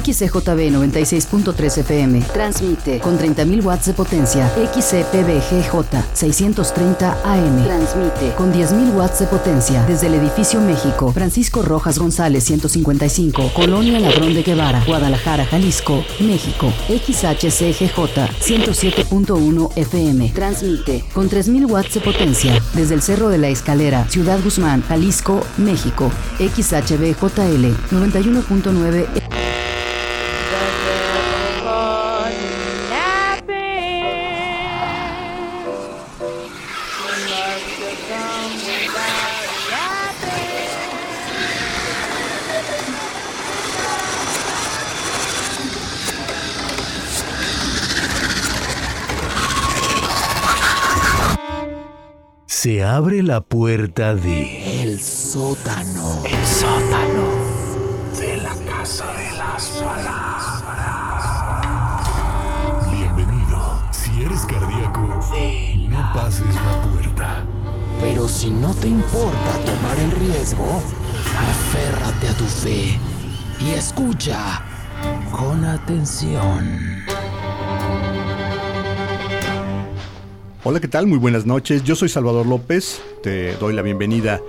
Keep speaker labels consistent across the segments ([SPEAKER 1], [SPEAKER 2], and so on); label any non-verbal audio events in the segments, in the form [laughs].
[SPEAKER 1] XCJB 96.3 FM. Transmite con 30.000 watts de potencia. XCPBGJ 630 AM. Transmite con 10.000 watts de potencia desde el edificio México. Francisco Rojas González 155. Colonia Ladrón de Guevara. Guadalajara, Jalisco, México. XHCGJ 107.1 FM. Transmite con 3.000 watts de potencia desde el Cerro de la Escalera, Ciudad Guzmán, Jalisco, México. XHBJL 91.9
[SPEAKER 2] Se abre la puerta de...
[SPEAKER 3] El sótano.
[SPEAKER 2] El sótano.
[SPEAKER 4] De la casa de las palabras. Bienvenido. Si eres cardíaco, no pases la puerta.
[SPEAKER 3] Pero si no te importa tomar el riesgo, aférrate a tu fe y escucha con atención.
[SPEAKER 5] Hola, ¿qué tal? Muy buenas noches. Yo soy Salvador López. Te doy la bienvenida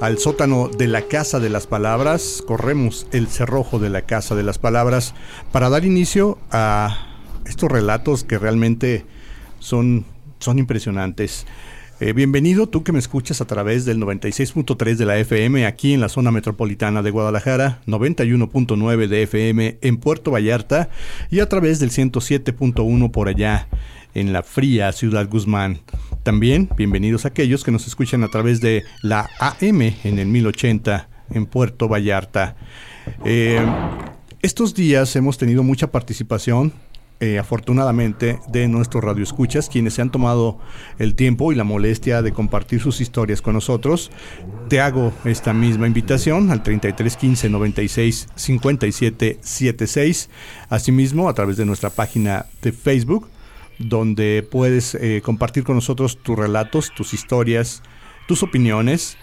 [SPEAKER 5] al sótano de la Casa de las Palabras. Corremos el cerrojo de la Casa de las Palabras para dar inicio a estos relatos que realmente son, son impresionantes. Eh, bienvenido tú que me escuchas a través del 96.3 de la FM aquí en la zona metropolitana de Guadalajara, 91.9 de FM en Puerto Vallarta y a través del 107.1 por allá en la fría ciudad Guzmán. También bienvenidos a aquellos que nos escuchan a través de la AM en el 1080 en Puerto Vallarta. Eh, estos días hemos tenido mucha participación eh, afortunadamente, de nuestros radioescuchas, quienes se han tomado el tiempo y la molestia de compartir sus historias con nosotros. Te hago esta misma invitación al 3315 96 57 76. Asimismo, a través de nuestra página de Facebook, donde puedes eh, compartir con nosotros tus relatos, tus historias, tus opiniones.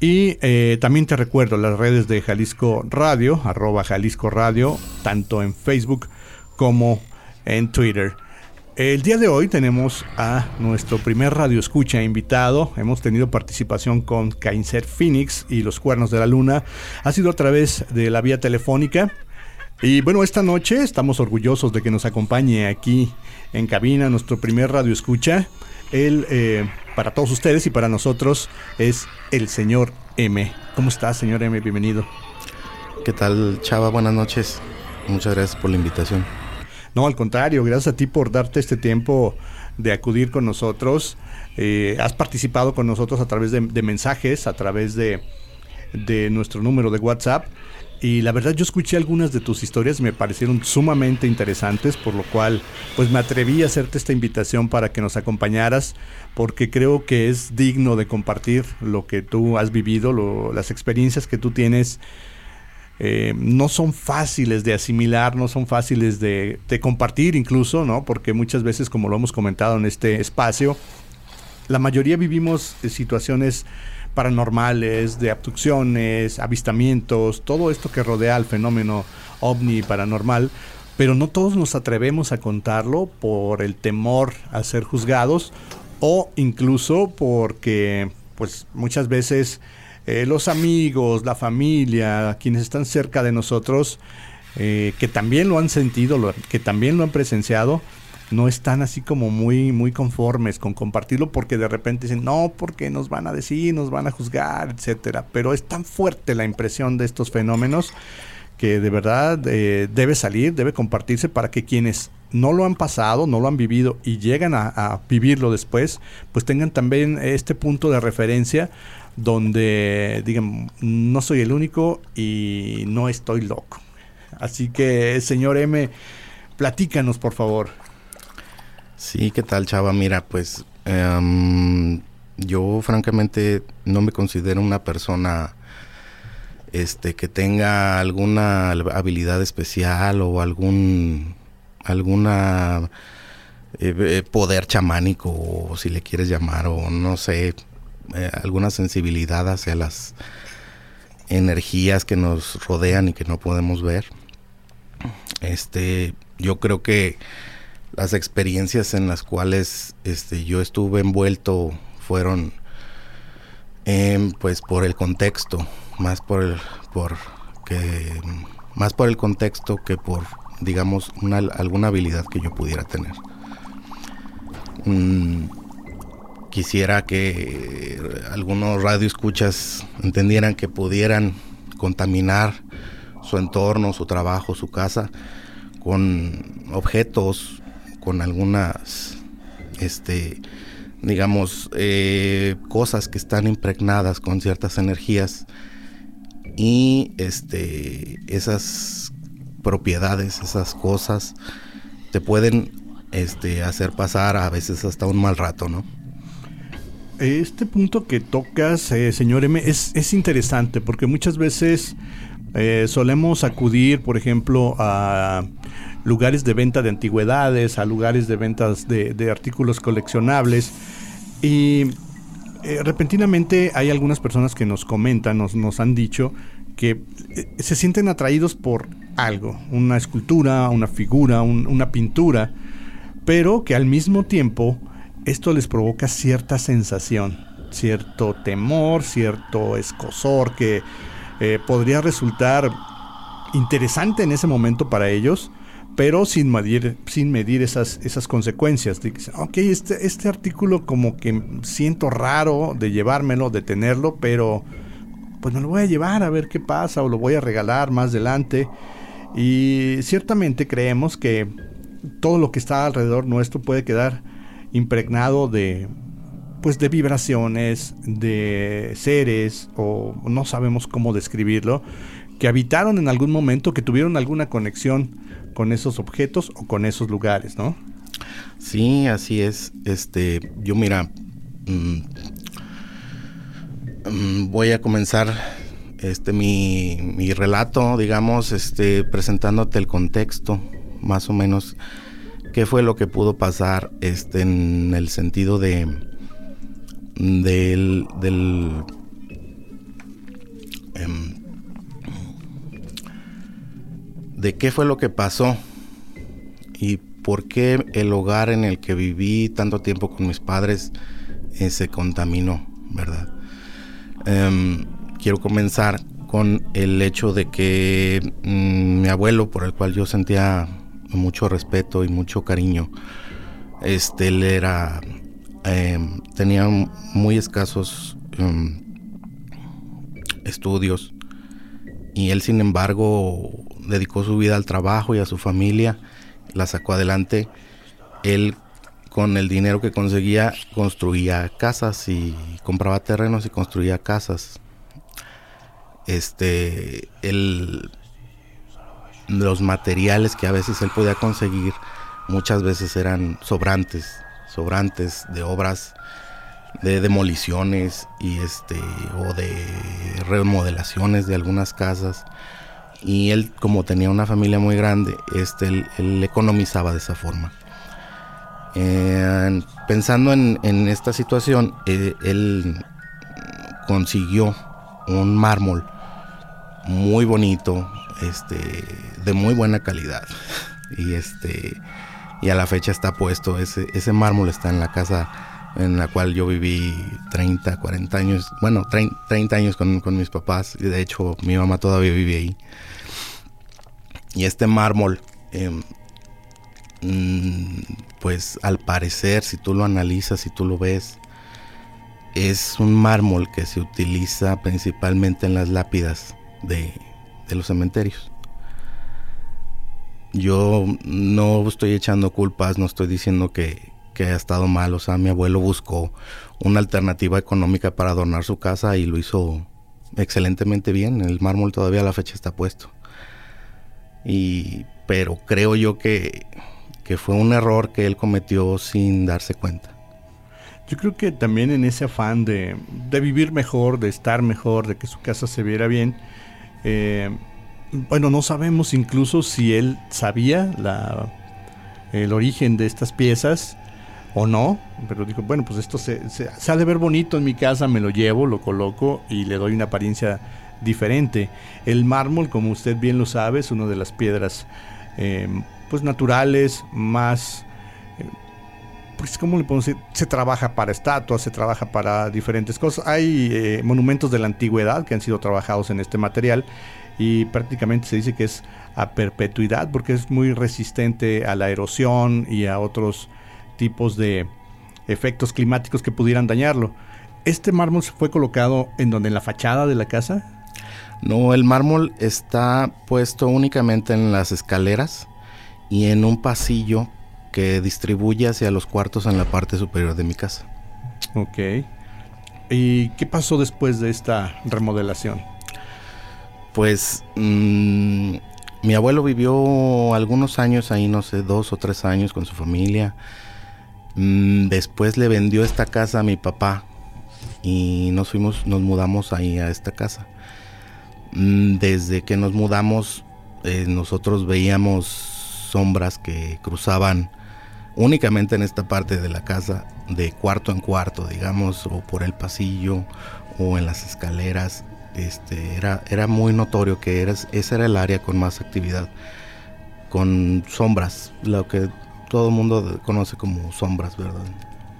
[SPEAKER 5] Y eh, también te recuerdo las redes de Jalisco Radio, arroba Jalisco Radio, tanto en Facebook como en Twitter. El día de hoy tenemos a nuestro primer radio escucha invitado. Hemos tenido participación con Caincer Phoenix y los Cuernos de la Luna. Ha sido a través de la vía telefónica. Y bueno, esta noche estamos orgullosos de que nos acompañe aquí en cabina nuestro primer radio escucha. Él, eh, para todos ustedes y para nosotros, es el señor M. ¿Cómo estás, señor M? Bienvenido.
[SPEAKER 6] ¿Qué tal, Chava? Buenas noches. Muchas gracias por la invitación.
[SPEAKER 5] No, al contrario, gracias a ti por darte este tiempo de acudir con nosotros. Eh, has participado con nosotros a través de, de mensajes, a través de, de nuestro número de WhatsApp. Y la verdad yo escuché algunas de tus historias me parecieron sumamente interesantes, por lo cual pues me atreví a hacerte esta invitación para que nos acompañaras, porque creo que es digno de compartir lo que tú has vivido, lo, las experiencias que tú tienes. Eh, no son fáciles de asimilar, no son fáciles de, de compartir incluso, ¿no? Porque muchas veces, como lo hemos comentado en este espacio, la mayoría vivimos situaciones paranormales, de abducciones, avistamientos, todo esto que rodea al fenómeno ovni paranormal, pero no todos nos atrevemos a contarlo por el temor a ser juzgados o incluso porque pues muchas veces eh, los amigos, la familia, quienes están cerca de nosotros, eh, que también lo han sentido, que también lo han presenciado, no están así como muy, muy conformes con compartirlo porque de repente dicen, no, porque nos van a decir, nos van a juzgar, etcétera. Pero es tan fuerte la impresión de estos fenómenos que de verdad eh, debe salir, debe compartirse para que quienes no lo han pasado, no lo han vivido y llegan a, a vivirlo después, pues tengan también este punto de referencia donde digan, no soy el único y no estoy loco. Así que, señor M, platícanos, por favor.
[SPEAKER 6] Sí, ¿qué tal, Chava? Mira, pues um, yo francamente no me considero una persona este que tenga alguna habilidad especial o algún alguna eh, eh, poder chamánico o si le quieres llamar o no sé eh, alguna sensibilidad hacia las energías que nos rodean y que no podemos ver Este, yo creo que las experiencias en las cuales este, yo estuve envuelto fueron em, pues por el contexto, más por el, por que, más por el contexto que por digamos una, alguna habilidad que yo pudiera tener. Mm, quisiera que algunos radioescuchas entendieran que pudieran contaminar su entorno, su trabajo, su casa con objetos, con algunas, este, digamos, eh, cosas que están impregnadas con ciertas energías y este, esas propiedades, esas cosas, te pueden este, hacer pasar a veces hasta un mal rato, ¿no?
[SPEAKER 5] Este punto que tocas, eh, señor M, es, es, interesante porque muchas veces eh, solemos acudir, por ejemplo, a lugares de venta de antigüedades, a lugares de ventas de, artículos coleccionables. Y eh, repentinamente hay algunas personas que nos comentan, nos, nos han dicho que se sienten atraídos por algo, una escultura, una figura, una pintura, pero que al mismo tiempo esto les provoca cierta sensación, cierto temor, cierto escosor que eh, podría resultar interesante en ese momento para ellos, pero sin medir, sin medir esas, esas consecuencias. ok, este, este artículo como que siento raro de llevármelo, de tenerlo, pero pues me lo voy a llevar a ver qué pasa o lo voy a regalar más adelante. Y ciertamente creemos que todo lo que está alrededor nuestro puede quedar impregnado de pues de vibraciones, de seres o no sabemos cómo describirlo, que habitaron en algún momento, que tuvieron alguna conexión con esos objetos o con esos lugares, ¿no?
[SPEAKER 6] Sí, así es. Este, yo mira, mm, mm, voy a comenzar este mi, mi relato, digamos, este, presentándote el contexto, más o menos qué fue lo que pudo pasar este, en el sentido de del, del em, de qué fue lo que pasó y por qué el hogar en el que viví tanto tiempo con mis padres eh, se contaminó, ¿verdad? Em, quiero comenzar con el hecho de que mm, mi abuelo, por el cual yo sentía mucho respeto y mucho cariño. Este, él era, em, tenía muy escasos em, estudios y él sin embargo dedicó su vida al trabajo y a su familia, la sacó adelante. Él con el dinero que conseguía construía casas y compraba terrenos y construía casas. Este, él los materiales que a veces él podía conseguir muchas veces eran sobrantes, sobrantes de obras de demoliciones y este o de remodelaciones de algunas casas y él como tenía una familia muy grande este él, economizaba de esa forma pensando en, esta situación eh, él consiguió un mármol muy bonito este, de muy buena calidad. Y este, y a la fecha está puesto, ese, ese mármol está en la casa en la cual yo viví 30, 40 años, bueno, 30, años con, mis papás, y de hecho mi mamá todavía vive ahí. Y este mármol, em, mm, pues al parecer, si tú lo analizas, si tú lo ves, es un mármol que se utiliza principalmente en las lápidas de, de los cementerios. Yo no estoy echando culpas, no estoy diciendo que, que ha estado mal. O sea, mi abuelo buscó una alternativa económica para adornar su casa y lo hizo excelentemente bien. El mármol todavía a la fecha está puesto. Y, pero creo yo que, que fue un error que él cometió sin darse cuenta.
[SPEAKER 5] Yo creo que también en ese afán de, de, vivir mejor, de estar mejor, de que su casa se viera bien, eh, bueno, no sabemos incluso si él sabía la, el origen de estas piezas o no, pero dijo, bueno, pues esto se, se, ha de ver bonito en mi casa, me lo llevo, lo coloco y le doy una apariencia diferente. El mármol, como usted bien lo sabe, es una de las piedras eh, pues naturales, más pues ¿cómo le podemos decir? Se trabaja para estatuas, se trabaja para diferentes cosas. Hay eh, monumentos de la antigüedad que han sido trabajados en este material y prácticamente se dice que es a perpetuidad porque es muy resistente a la erosión y a otros tipos de efectos climáticos que pudieran dañarlo. ¿Este mármol se fue colocado en donde en la fachada de la casa?
[SPEAKER 6] No, el mármol está puesto únicamente en las escaleras y en un pasillo que distribuye hacia los cuartos en la parte superior de mi casa.
[SPEAKER 5] Ok. ¿Y qué pasó después de esta remodelación?
[SPEAKER 6] Pues mm, mi abuelo vivió algunos años ahí, no sé, dos o tres años con su familia. Mm, después le vendió esta casa a mi papá y nos fuimos, nos mudamos ahí a esta casa. Mm, desde que nos mudamos, eh, nosotros veíamos sombras que cruzaban únicamente en esta parte de la casa, de cuarto en cuarto, digamos, o por el pasillo o en las escaleras. Este, era, era muy notorio que era, ese era el área con más actividad, con sombras, lo que todo el mundo conoce como sombras, ¿verdad?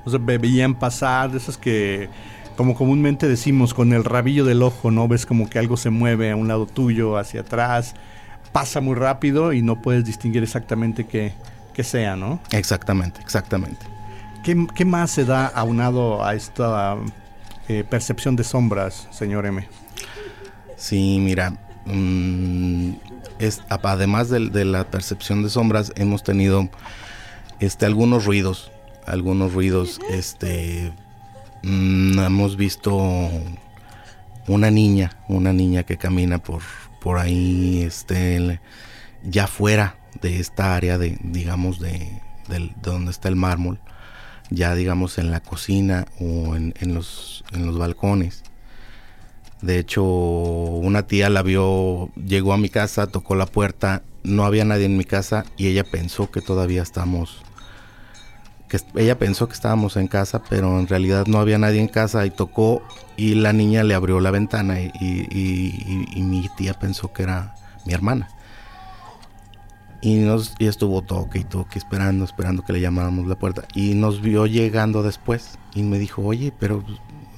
[SPEAKER 5] O sea, veían pasar de esas que, como comúnmente decimos, con el rabillo del ojo, ¿no? Ves como que algo se mueve a un lado tuyo, hacia atrás, pasa muy rápido y no puedes distinguir exactamente qué, que sea, ¿no?
[SPEAKER 6] Exactamente, exactamente.
[SPEAKER 5] ¿Qué, más se da aunado a esta eh, percepción de sombras, señor M?
[SPEAKER 6] Sí, mira, mm, es, además de, la percepción de sombras, hemos tenido este, algunos ruidos, algunos ruidos, este, mm, hemos visto una niña, una niña que camina por, por ahí, este, ya fuera de esta área de, digamos, de, donde está el mármol, ya digamos en la cocina o en, los, en los balcones. De hecho, una tía la vio, llegó a mi casa, tocó la puerta, no había nadie en mi casa y ella pensó que todavía estamos, que ella pensó que estábamos en casa, pero en realidad no había nadie en casa y tocó y la niña le abrió la ventana y, mi tía pensó que era mi hermana. Y, nos, y estuvo toque y toque, esperando, esperando que le llamáramos la puerta. Y nos vio llegando después y me dijo, oye, pero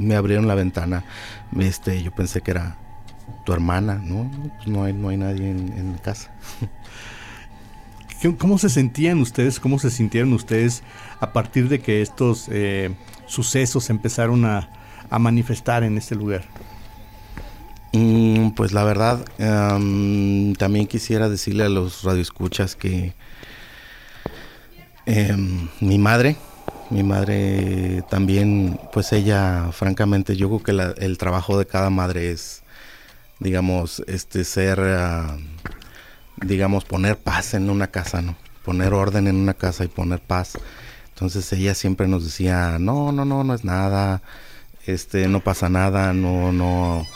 [SPEAKER 6] me abrieron la ventana. Este, yo pensé que era tu hermana, ¿no? Pues no hay, no hay nadie en, casa. [laughs]
[SPEAKER 5] ¿Cómo se sentían ustedes? ¿Cómo se sintieron ustedes a partir de que estos eh, sucesos empezaron a, a manifestar en este lugar?
[SPEAKER 6] Mm, pues la verdad, también quisiera decirle a los radioescuchas que em, mi madre, mi madre también, pues ella, francamente, yo creo que el trabajo de cada madre es, digamos, este ser, digamos, poner paz en una casa, ¿no? Poner orden en una casa y poner paz. Entonces ella siempre nos decía, no, no, no, no es nada, este, no pasa nada, no, no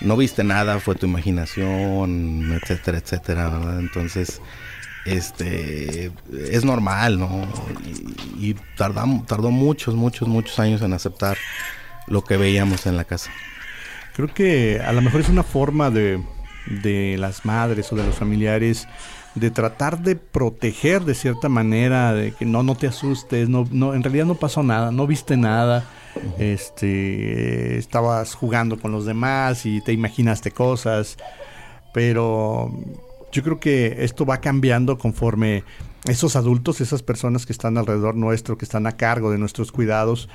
[SPEAKER 6] no viste nada, fue tu imaginación, etcétera, etcétera, ¿verdad? Entonces, este, es normal, ¿no? Y, tardó muchos, muchos, muchos años en aceptar lo que veíamos en la casa.
[SPEAKER 5] Creo que a lo mejor es una forma de, de las madres o de los familiares de tratar de proteger de cierta manera, de que no, no te asustes, no, no, en realidad no pasó nada, no viste nada, este, estabas jugando con los demás y te imaginaste cosas, pero yo creo que esto va cambiando conforme esos adultos, esas personas que están alrededor nuestro, que están a cargo de nuestros cuidados,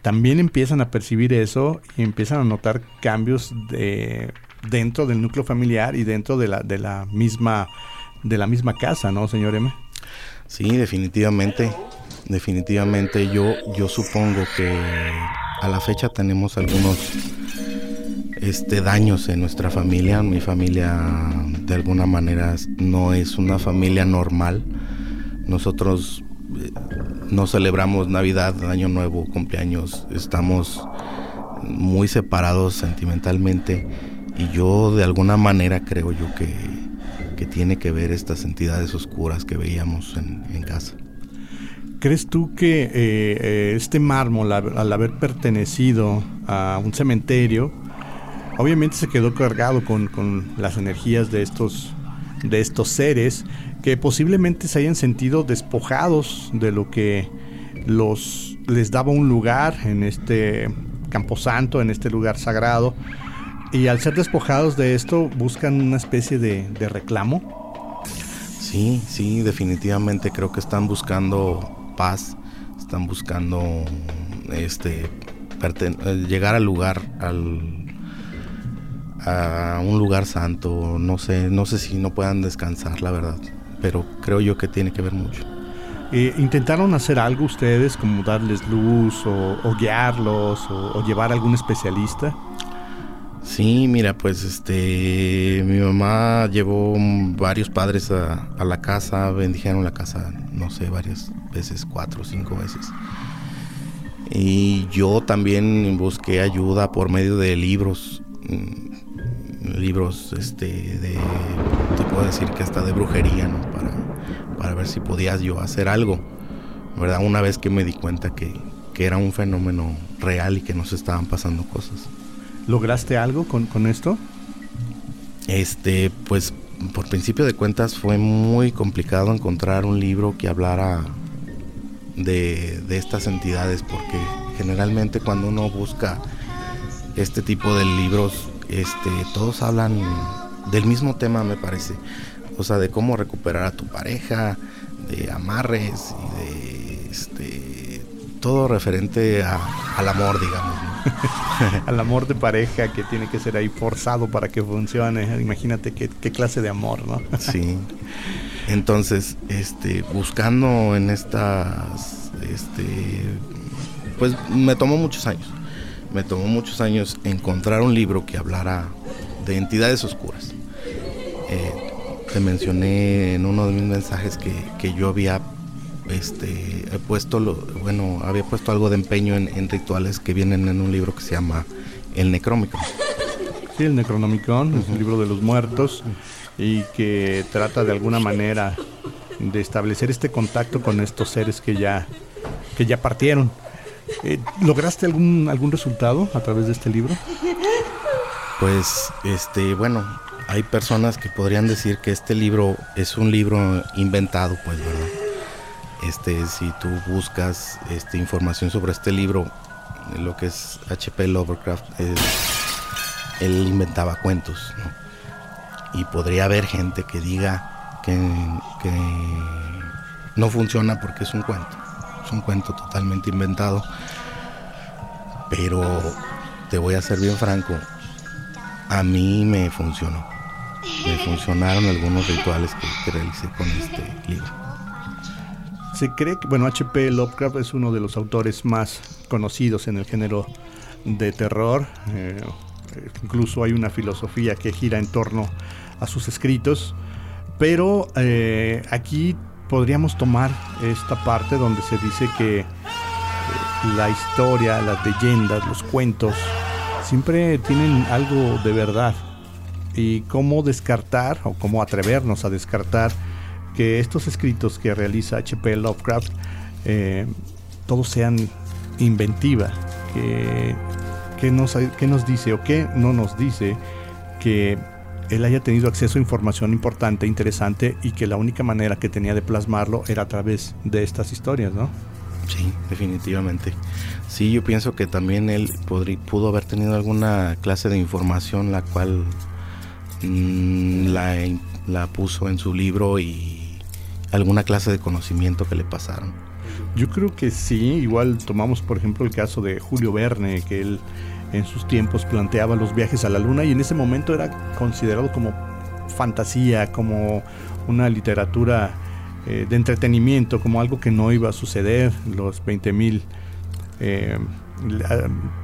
[SPEAKER 5] también empiezan a percibir eso y empiezan a notar cambios de, dentro del núcleo familiar y dentro de la, de la misma de la misma casa, ¿no, señor M?
[SPEAKER 6] Sí, definitivamente definitivamente yo, yo supongo que a la fecha tenemos algunos este, daños en nuestra familia. Mi familia de alguna manera no es una familia normal. Nosotros eh, no celebramos Navidad, Año Nuevo, cumpleaños. Estamos muy separados sentimentalmente y yo de alguna manera creo yo que, que tiene que ver estas entidades oscuras que veíamos en, casa.
[SPEAKER 5] ¿Crees tú que eh, eh, este mármol, al, haber pertenecido a un cementerio, obviamente se quedó cargado con, las energías de estos de estos seres que posiblemente se hayan sentido despojados de lo que los les daba un lugar en este camposanto, en este lugar sagrado. Y al ser despojados de esto, buscan una especie de, de reclamo.
[SPEAKER 6] Sí, sí, definitivamente creo que están buscando paz, están buscando este llegar al lugar, al a un lugar santo, no sé, no sé si no puedan descansar, la verdad, pero creo yo que tiene que ver mucho.
[SPEAKER 5] Eh, ¿Intentaron hacer algo ustedes, como darles luz o, guiarlos o, llevar a algún especialista?
[SPEAKER 6] Sí, mira, pues este, mi mamá llevó varios padres a, a, la casa, bendijeron la casa, no sé, varias veces, cuatro o cinco veces. Y yo también busqué ayuda por medio de libros, mm, libros, este, de, te puedo decir que hasta de brujería, ¿no? Para, para ver si podías yo hacer algo, ¿verdad? Una vez que me di cuenta que, que era un fenómeno real y que nos estaban pasando cosas.
[SPEAKER 5] ¿Lograste algo con, con esto?
[SPEAKER 6] Este, pues por principio de cuentas fue muy complicado encontrar un libro que hablara de, de, estas entidades porque generalmente cuando uno busca este tipo de libros este todos hablan del mismo tema me parece. O sea de cómo recuperar a tu pareja de amarres y de este todo referente a, al amor digamos [laughs]
[SPEAKER 5] al amor de pareja que tiene que ser ahí forzado para que funcione. Imagínate qué, qué clase de amor no [laughs]
[SPEAKER 6] sí. Entonces, este, buscando en estas, este, pues me tomó muchos años. Me tomó muchos años encontrar un libro que hablara de entidades oscuras. Eh, te mencioné en uno de mis mensajes que, yo había este, puesto, lo, bueno, había puesto algo de empeño en, rituales que vienen en un libro que se llama El Necrómico.
[SPEAKER 5] Sí, el Necronomicon, es un libro de los muertos y que trata de alguna manera de establecer este contacto con estos seres que ya, que ya partieron. Eh, ¿Lograste algún, algún resultado a través de este libro?
[SPEAKER 6] Pues, este, bueno, hay personas que podrían decir que este libro es un libro inventado, pues, ¿verdad? Este, si tú buscas este, información sobre este libro, lo que es H.P. Lovecraft, él inventaba cuentos, ¿no? y podría haber gente que diga que, no funciona porque es un cuento. Un cuento totalmente inventado. Pero te voy a ser bien franco, a mí me funcionó. Me funcionaron algunos rituales que, realicé con este libro.
[SPEAKER 5] Se cree que, bueno, H.P. Lovecraft es uno de los autores más conocidos en el género de terror. Eh, incluso hay una filosofía que gira en torno a sus escritos, pero eh, aquí podríamos tomar esta parte donde se dice que eh, la historia, las leyendas, los cuentos, siempre tienen algo de verdad. Y cómo descartar o cómo atrevernos a descartar que estos escritos que realiza H.P. Lovecraft eh, todos sean inventiva, que, nos, nos dice o que no nos dice que él haya tenido acceso a información importante, interesante y que la única manera que tenía de plasmarlo era a través de estas historias, ¿no?
[SPEAKER 6] Sí, definitivamente. Sí, yo pienso que también él pudo haber tenido alguna clase de información la cual mm, la, la puso en su libro y alguna clase de conocimiento que le pasaron.
[SPEAKER 5] Yo creo que sí, igual tomamos por ejemplo el caso de Julio Verne, que él en sus tiempos planteaba los viajes a la luna y en ese momento era considerado como fantasía, como una literatura eh, de entretenimiento, como algo que no iba a suceder, los 20.000 eh,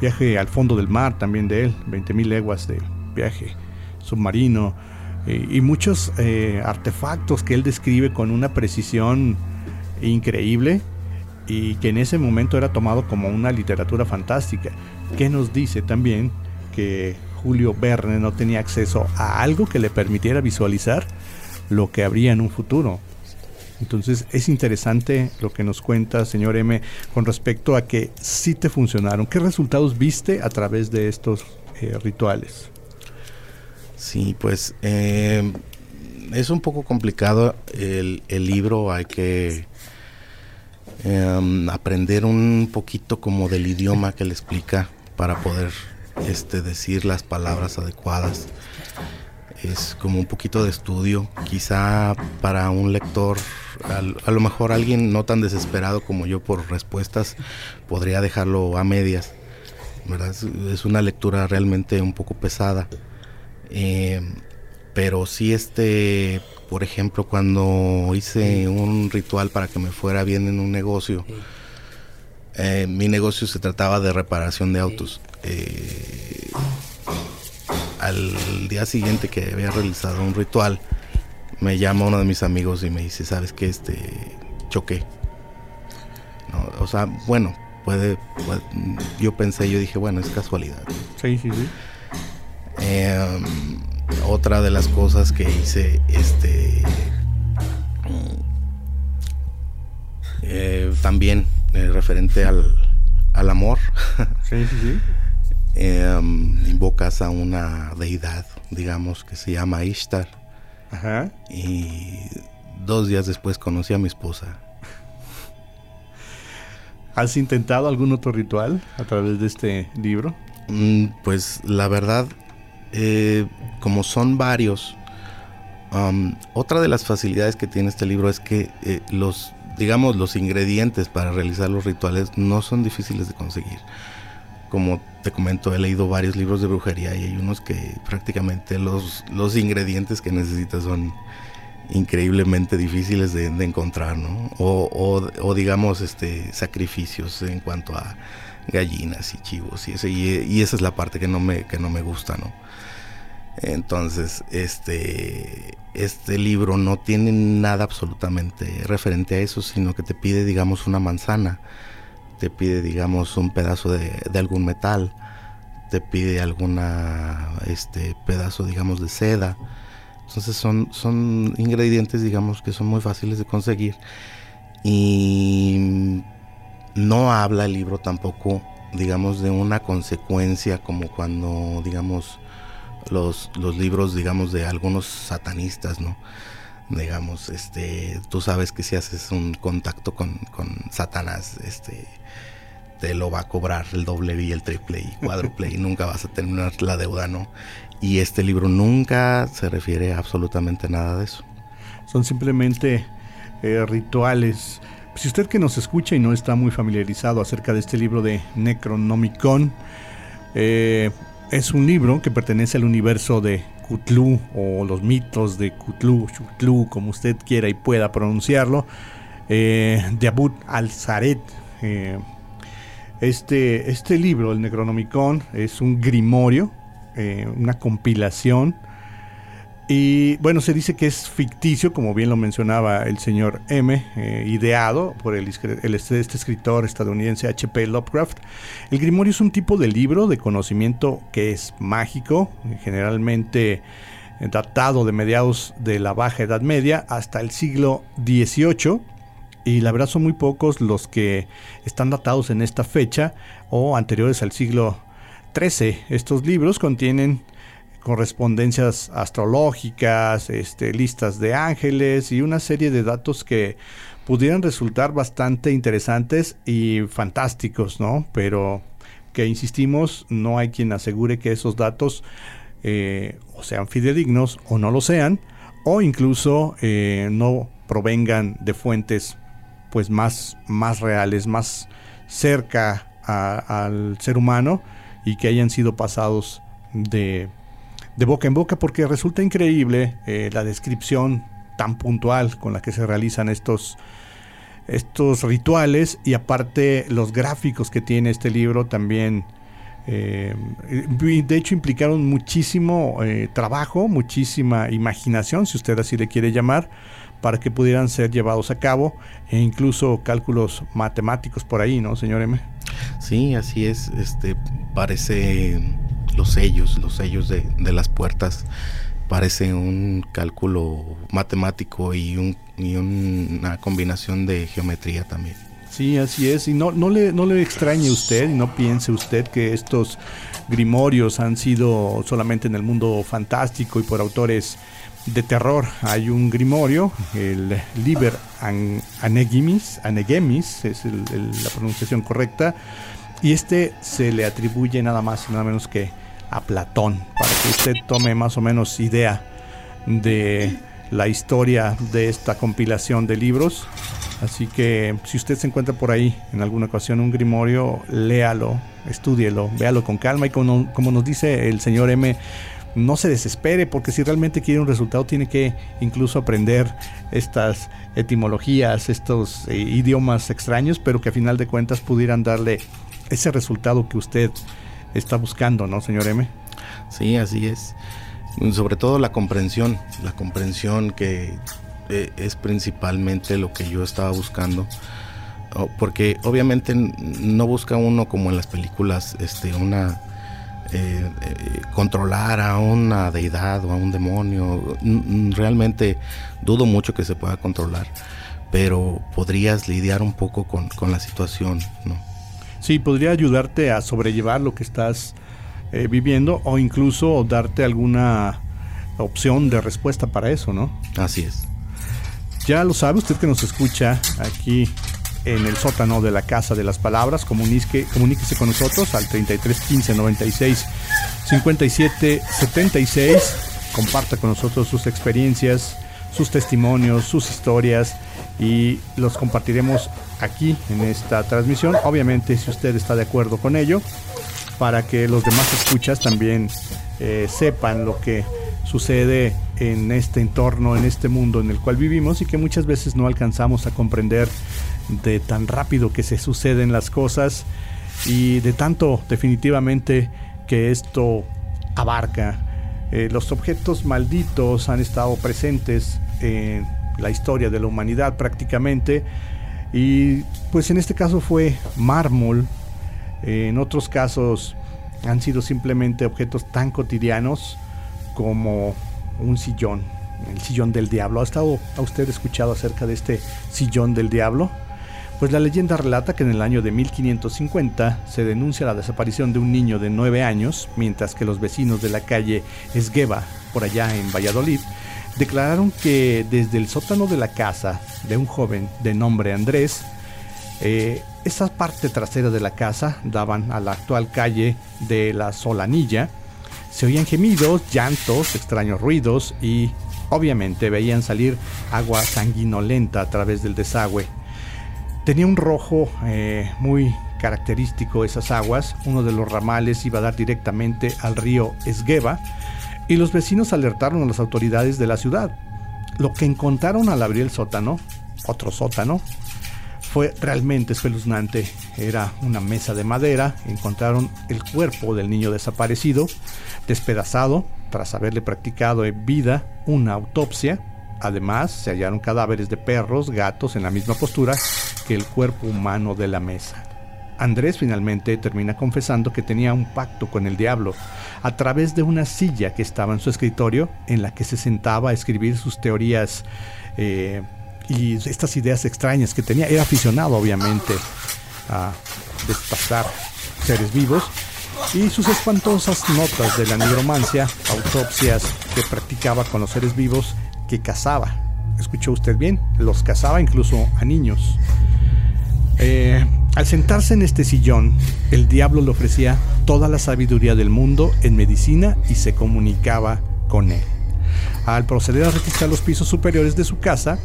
[SPEAKER 5] viaje al fondo del mar también de él, 20.000 leguas de viaje submarino eh, y muchos artefactos que él describe con una precisión increíble y que en ese momento era tomado como una literatura fantástica que nos dice también que Julio Verne no tenía acceso a algo que le permitiera visualizar lo que habría en un futuro. Entonces es interesante lo que nos cuenta, señor M, con respecto a que sí te funcionaron. ¿Qué resultados viste a través de estos eh, rituales?
[SPEAKER 6] Sí, pues eh, es un poco complicado el, el libro, hay que em, aprender un poquito como del idioma que le explica para poder este, decir las palabras adecuadas. Es como un poquito de estudio, quizá para un lector, a lo mejor alguien no tan desesperado como yo por respuestas, podría dejarlo a medias. ¿verdad? Es, una lectura realmente un poco pesada. Eh, pero sí, este, por ejemplo, cuando hice un ritual para que me fuera bien en un negocio, eh, mi negocio se trataba de reparación de autos. Eh, al día siguiente que había realizado un ritual, me llama uno de mis amigos y me dice, ¿sabes qué? Este, choqué. o sea, bueno, puede, yo pensé, yo dije, bueno, es casualidad.
[SPEAKER 5] Sí, sí, sí.
[SPEAKER 6] Em, otra de las cosas que hice, este, eh, también eh, referente al, al amor.
[SPEAKER 5] Sí, sí, sí. [laughs]
[SPEAKER 6] Em, invocas a una deidad, digamos, que se llama Ishtar.
[SPEAKER 5] Ajá.
[SPEAKER 6] Y dos días después conocí a mi esposa.
[SPEAKER 5] ¿Has intentado algún otro ritual a través de este libro?
[SPEAKER 6] Mm, pues la verdad, eh, como son varios, um, otra de las facilidades que tiene este libro es que eh, los, digamos, los ingredientes para realizar los rituales no son difíciles de conseguir como te comento, he leído varios libros de brujería y hay unos que prácticamente los, los ingredientes que necesitas son increíblemente difíciles de, encontrar, ¿no? O, o, digamos, este, sacrificios en cuanto a gallinas y chivos y, ese, y, esa es la parte que no me, que no me gusta, ¿no? Entonces, este, este libro no tiene nada absolutamente referente a eso, sino que te pide, digamos, una manzana te pide, digamos, un pedazo de, algún metal, te pide alguna este pedazo, digamos, de seda. Entonces son, son ingredientes, digamos, que son muy fáciles de conseguir. Y no habla el libro tampoco, digamos, de una consecuencia como cuando, digamos, los, los libros, digamos, de algunos satanistas, ¿no? digamos, este, tú sabes que si haces un contacto con, con Satanás, este, te lo va a cobrar el doble y el triple y cuádruple y [laughs] nunca vas a terminar la deuda, ¿no? Y este libro nunca se refiere a absolutamente nada de eso.
[SPEAKER 5] Son simplemente eh, rituales. Si usted que nos escucha y no está muy familiarizado acerca de este libro de Necronomicon, eh, es un libro que pertenece al universo de Cthulhu o los mitos de Cthulhu, Cthulhu, como usted quiera y pueda pronunciarlo, eh, de Abud al-Zaret. Eh, este, este libro, el Necronomicon, es un grimorio, eh, una compilación. Y bueno, se dice que es ficticio, como bien lo mencionaba el señor M, ideado por el, este escritor estadounidense H.P. Lovecraft. El Grimorio es un tipo de libro de conocimiento que es mágico, generalmente datado de mediados de la Baja Edad Media hasta el siglo XVIII. Y la verdad son muy pocos los que están datados en esta fecha o anteriores al siglo XIII. Estos libros contienen correspondencias astrológicas, este, listas de ángeles y una serie de datos que pudieran resultar bastante interesantes y fantásticos, ¿no? Pero que insistimos, no hay quien asegure que esos datos eh, o sean fidedignos o no lo sean, o incluso eh, no provengan de fuentes pues más, más reales, más cerca al ser humano y que hayan sido pasados de, de boca en boca porque resulta increíble eh, la descripción tan puntual con la que se realizan estos, estos rituales y aparte los gráficos que tiene este libro también eh, de hecho implicaron muchísimo eh, trabajo, muchísima imaginación, si usted así le quiere llamar, para que pudieran ser llevados a cabo e incluso cálculos matemáticos por ahí, ¿no, señor M?
[SPEAKER 6] Sí, así es. Este parece los sellos, los sellos de, de las puertas parece un cálculo matemático y, un, y una combinación de geometría también.
[SPEAKER 5] Sí, así es. Y no, no, le, no le extrañe usted y no piense usted que estos grimorios han sido solamente en el mundo fantástico y por autores de terror. Hay un grimorio, el Liber Anegimis, Anegemis es la pronunciación correcta, y este se le atribuye nada más y nada menos que a Platón, para que usted tome más o menos idea de la historia de esta compilación de libros. Así que si usted se encuentra por ahí en alguna ocasión un grimorio, léalo, estúdielo, véalo con calma y como, nos dice el señor M, no se desespere porque si realmente quiere un resultado tiene que incluso aprender estas etimologías, estos eh, idiomas extraños, pero que a final de cuentas pudieran darle ese resultado que usted está buscando, ¿no, señor M?
[SPEAKER 6] Sí, así es. Sobre todo la comprensión, la comprensión que eh, es principalmente lo que yo estaba buscando. Porque obviamente no busca uno como en las películas este, una eh, eh, controlar a una deidad o a un demonio. Realmente dudo mucho que se pueda controlar, pero podrías lidiar un poco con, la situación, ¿no?
[SPEAKER 5] Sí, podría ayudarte a sobrellevar lo que estás eh, viviendo o incluso darte alguna opción de respuesta para eso, ¿no?
[SPEAKER 6] Así es.
[SPEAKER 5] Ya lo sabe usted que nos escucha aquí en el sótano de la Casa de las Palabras. Comunique, comuníquese con nosotros al 33 15 96 57 76. Comparta con nosotros sus experiencias, sus testimonios, sus historias y los compartiremos aquí en esta transmisión. Obviamente, si usted está de acuerdo con ello, para que los demás escuchas también eh, sepan lo que sucede en este entorno, en este mundo en el cual vivimos y que muchas veces no alcanzamos a comprender de tan rápido que se suceden las cosas y de tanto definitivamente que esto abarca. Eh, los objetos malditos han estado presentes en la historia de la humanidad prácticamente y pues en este caso fue mármol, en otros casos han sido simplemente objetos tan cotidianos como un sillón, el sillón del diablo. ¿Ha estado a usted escuchado acerca de este sillón del diablo? Pues la leyenda relata que en el año de 1550 se denuncia la desaparición de un niño de 9 años, mientras que los vecinos de la calle Esgueva, por allá en Valladolid, declararon que desde el sótano de la casa de un joven de nombre Andrés, eh, esa parte trasera de la casa daban a la actual calle de la Solanilla, se oían gemidos, llantos, extraños ruidos y obviamente veían salir agua sanguinolenta a través del desagüe. Tenía un rojo eh, muy característico esas aguas. Uno de los ramales iba a dar directamente al río Esgueva y los vecinos alertaron a las autoridades de la ciudad. Lo que encontraron al abrir el sótano, otro sótano, fue realmente espeluznante. Era una mesa de madera, encontraron el cuerpo del niño desaparecido, despedazado, tras haberle practicado en vida una autopsia Además, se hallaron cadáveres de perros, gatos en la misma postura que el cuerpo humano de la mesa. Andrés finalmente termina confesando que tenía un pacto con el diablo a través de una silla que estaba en su escritorio en la que se sentaba a escribir sus teorías eh, y estas ideas extrañas que tenía. Era aficionado obviamente a despasar seres vivos y sus espantosas notas de la nigromancia, autopsias que practicaba con los seres vivos que cazaba. Escuchó usted bien, los cazaba incluso a niños. Eh, al sentarse en este sillón, el diablo le ofrecía toda la sabiduría del mundo en medicina y se comunicaba con él. Al proceder a registrar los pisos superiores de su casa,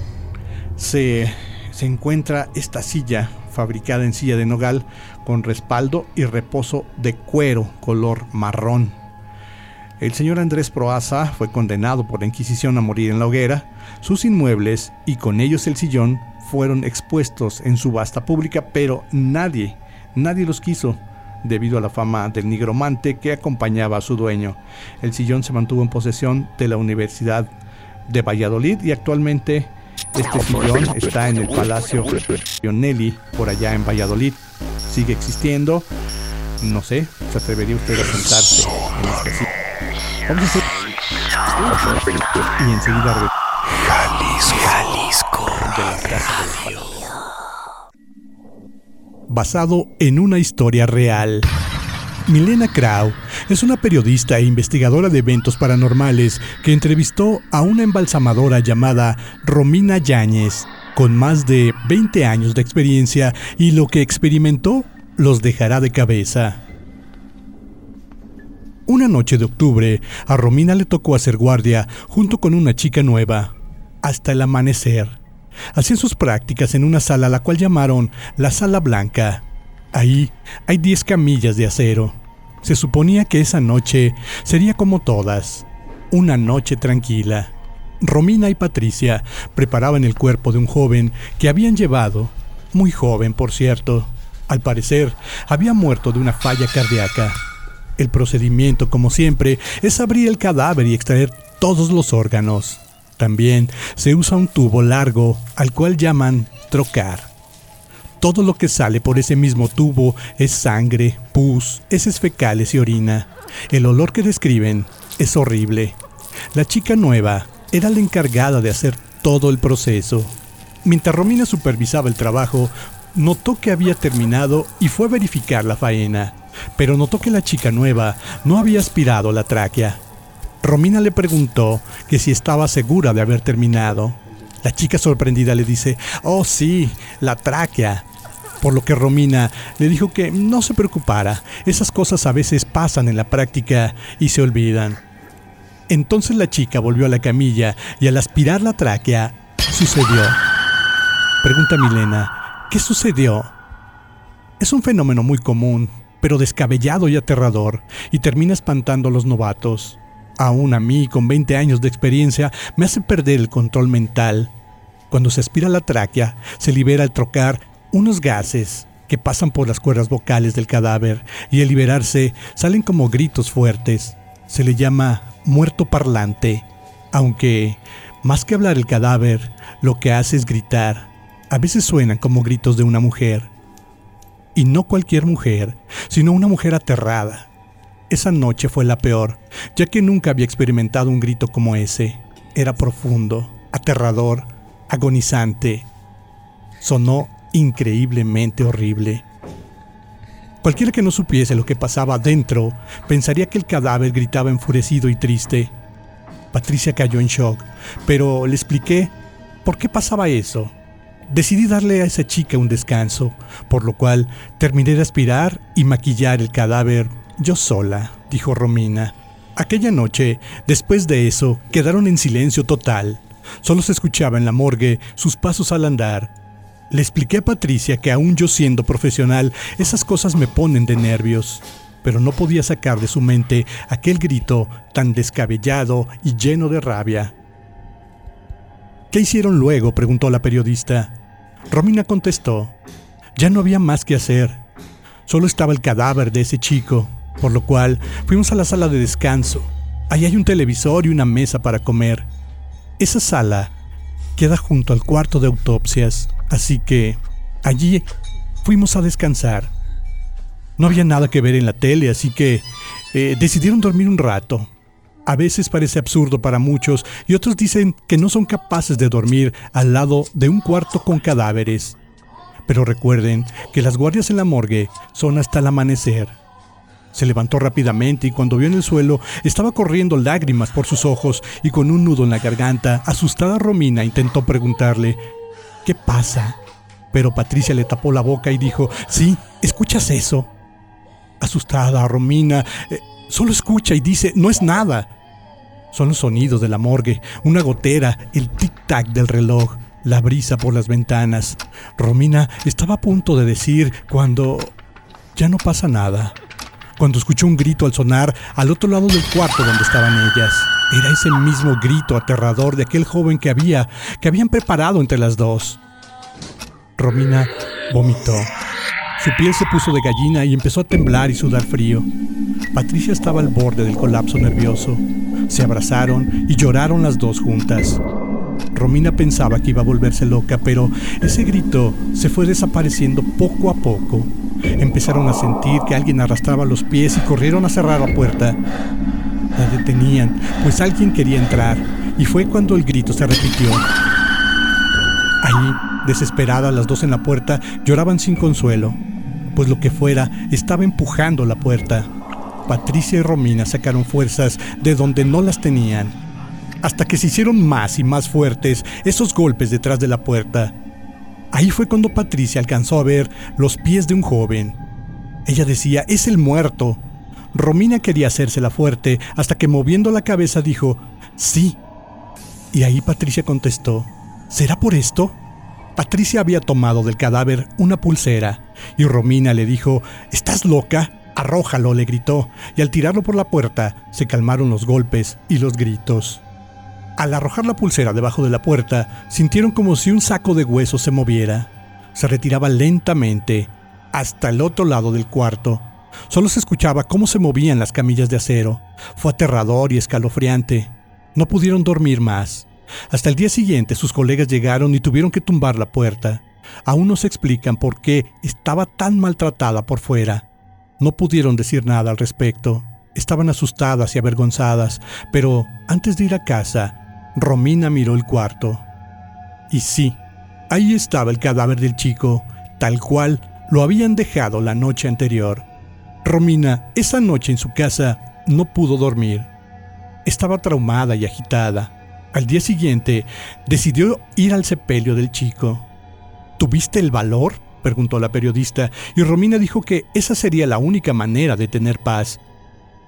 [SPEAKER 5] se, se encuentra esta silla fabricada en silla de nogal con respaldo y reposo de cuero color marrón el señor Andrés Proaza fue condenado por la Inquisición a morir en la hoguera. Sus inmuebles y con ellos el sillón fueron expuestos en subasta pública, pero nadie, nadie los quiso debido a la fama del nigromante que acompañaba a su dueño. El sillón se mantuvo en posesión de la Universidad de Valladolid y actualmente este sillón está en el Palacio Nelly por allá en Valladolid. Sigue existiendo. No sé, ¿se atrevería usted a sentarse en este sitio? Y enseguida Basado en una historia real. Milena Krau es una periodista e investigadora de eventos paranormales que entrevistó a una embalsamadora llamada Romina Yáñez, con más de 20 años de experiencia y lo que experimentó los dejará de cabeza. Una noche de octubre, a Romina le tocó hacer guardia junto con una chica nueva, hasta el amanecer. Hacían sus prácticas en una sala a la cual llamaron la Sala Blanca. Ahí hay 10 camillas de acero. Se suponía que esa noche sería como todas, una noche tranquila. Romina y Patricia preparaban el cuerpo de un joven que habían llevado, muy joven por cierto. Al parecer, había muerto de una falla cardíaca. El procedimiento, como siempre, es abrir el cadáver y extraer todos los órganos. También se usa un tubo largo al cual llaman trocar. Todo lo que sale por ese mismo tubo es sangre, pus, heces fecales y orina. El olor que describen es horrible. La chica nueva era la encargada de hacer todo el proceso. Mientras Romina supervisaba el trabajo, notó que había terminado y fue a verificar la faena, pero notó que la chica nueva no había aspirado la tráquea. Romina le preguntó que si estaba segura de haber terminado. La chica sorprendida le dice, oh sí, la tráquea por lo que Romina le dijo que no se preocupara, esas cosas a veces pasan en la práctica y se olvidan. Entonces la chica volvió a la camilla y al aspirar la tráquea, sucedió. Pregunta Milena, ¿qué sucedió? Es un fenómeno muy común, pero descabellado y aterrador, y termina espantando a los novatos. Aún a mí, con 20 años de experiencia, me hace perder el control mental. Cuando se aspira la tráquea, se libera el trocar unos gases que pasan por las cuerdas vocales del cadáver y al liberarse salen como gritos fuertes. Se le llama muerto parlante, aunque más que hablar el cadáver, lo que hace es gritar. A veces suenan como gritos de una mujer. Y no cualquier mujer, sino una mujer aterrada. Esa noche fue la peor, ya que nunca había experimentado un grito como ese. Era profundo, aterrador, agonizante. Sonó increíblemente horrible. Cualquiera que no supiese lo que pasaba dentro pensaría que el cadáver gritaba enfurecido y triste. Patricia cayó en shock, pero le expliqué por qué pasaba eso. Decidí darle a esa chica un descanso, por lo cual terminé de aspirar y maquillar el cadáver yo sola, dijo Romina. Aquella noche, después de eso, quedaron en silencio total. Solo se escuchaba en la morgue sus pasos al andar le expliqué a Patricia que aún yo siendo profesional, esas cosas me ponen de nervios, pero no podía sacar de su mente aquel grito tan descabellado y lleno de rabia. ¿Qué hicieron luego? preguntó la periodista. Romina contestó. Ya no había más que hacer. Solo estaba el cadáver de ese chico, por lo cual fuimos a la sala de descanso. Allí hay un televisor y una mesa para comer. Esa sala queda junto al cuarto de autopsias. Así que allí fuimos a descansar. No había nada que ver en la tele, así que eh, decidieron dormir un rato. A veces parece absurdo para muchos y otros dicen que no son capaces de dormir al lado de un cuarto con cadáveres. Pero recuerden que las guardias en la morgue son hasta el amanecer. Se levantó rápidamente y cuando vio en el suelo estaba corriendo lágrimas por sus ojos y con un nudo en la garganta, asustada Romina intentó preguntarle ¿Qué pasa? Pero Patricia le tapó la boca y dijo, sí, ¿escuchas eso? Asustada, Romina, eh, solo escucha y dice, no es nada. Son los sonidos de la morgue, una gotera, el tic-tac del reloj, la brisa por las ventanas. Romina estaba a punto de decir cuando... Ya no pasa nada. Cuando escuchó un grito al sonar al otro lado del cuarto donde estaban ellas. Era ese mismo grito aterrador de aquel joven que había, que habían preparado entre las dos. Romina vomitó. Su piel se puso de gallina y empezó a temblar y sudar frío. Patricia estaba al borde del colapso nervioso. Se abrazaron y lloraron las dos juntas. Romina pensaba que iba a volverse loca, pero ese grito se fue desapareciendo poco a poco. Empezaron a sentir que alguien arrastraba los pies y corrieron a cerrar la puerta. La detenían, pues alguien quería entrar, y fue cuando el grito se repitió. Ahí, desesperadas las dos en la puerta, lloraban sin consuelo. pues lo que fuera estaba empujando la puerta. Patricia y Romina sacaron fuerzas de donde no las tenían, hasta que se hicieron más y más fuertes esos golpes detrás de la puerta. Ahí fue cuando Patricia alcanzó a ver los pies de un joven. Ella decía, es el muerto. Romina quería hacérsela fuerte hasta que moviendo la cabeza dijo, sí. Y ahí Patricia contestó, ¿será por esto? Patricia había tomado del cadáver una pulsera y Romina le dijo, ¿estás loca? Arrójalo, le gritó, y al tirarlo por la puerta se calmaron los golpes y los gritos. Al arrojar la pulsera debajo de la puerta, sintieron como si un saco de huesos se moviera. Se retiraba lentamente hasta el otro lado del cuarto. Solo se escuchaba cómo se movían las camillas de acero. Fue aterrador y escalofriante. No pudieron dormir más. Hasta el día siguiente sus colegas llegaron y tuvieron que tumbar la puerta. Aún no se explican por qué estaba tan maltratada por fuera. No pudieron decir nada al respecto. Estaban asustadas y avergonzadas, pero antes de ir a casa, Romina miró el cuarto. Y sí, ahí estaba el cadáver del chico, tal cual lo habían dejado la noche anterior. Romina, esa noche en su casa, no pudo dormir. Estaba traumada y agitada. Al día siguiente, decidió ir al sepelio del chico. ¿Tuviste el valor? preguntó la periodista, y Romina dijo que esa sería la única manera de tener paz.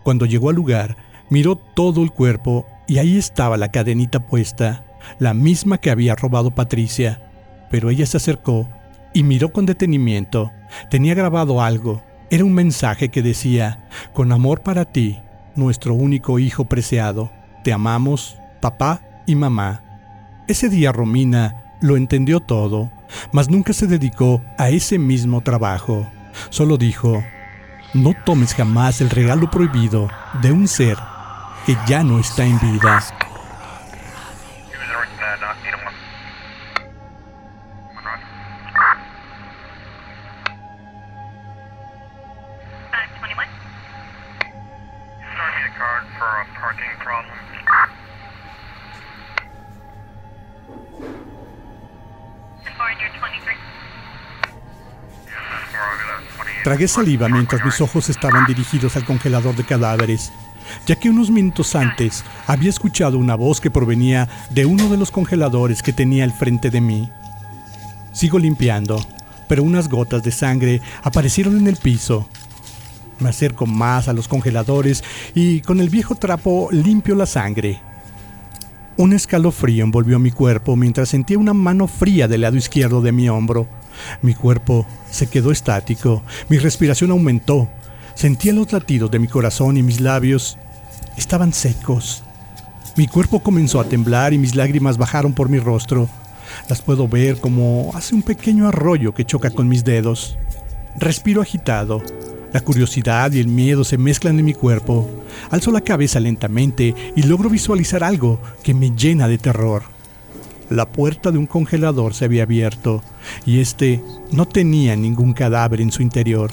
[SPEAKER 5] Cuando llegó al lugar, miró todo el cuerpo y ahí estaba la cadenita puesta, la misma que había robado Patricia. Pero ella se acercó y miró con detenimiento. Tenía grabado algo. Era un mensaje que decía, con amor para ti, nuestro único hijo preciado. Te amamos, papá y mamá. Ese día Romina lo entendió todo, mas nunca se dedicó a ese mismo trabajo. Solo dijo, no tomes jamás el regalo prohibido de un ser que ya no está en vida. Tragué saliva mientras mis ojos estaban dirigidos al congelador de cadáveres, ya que unos minutos antes había escuchado una voz que provenía de uno de los congeladores que tenía al frente de mí. Sigo limpiando, pero unas gotas de sangre aparecieron en el piso. Me acerco más a los congeladores y con el viejo trapo limpio la sangre. Un escalofrío envolvió mi cuerpo mientras sentía una mano fría del lado izquierdo de mi hombro. Mi cuerpo se quedó estático, mi respiración aumentó, sentía los latidos de mi corazón y mis labios estaban secos. Mi cuerpo comenzó a temblar y mis lágrimas bajaron por mi rostro. Las puedo ver como hace un pequeño arroyo que choca con mis dedos. Respiro agitado. La curiosidad y el miedo se mezclan en mi cuerpo. Alzo la cabeza lentamente y logro visualizar algo que me llena de terror. La puerta de un congelador se había abierto y este no tenía ningún cadáver en su interior.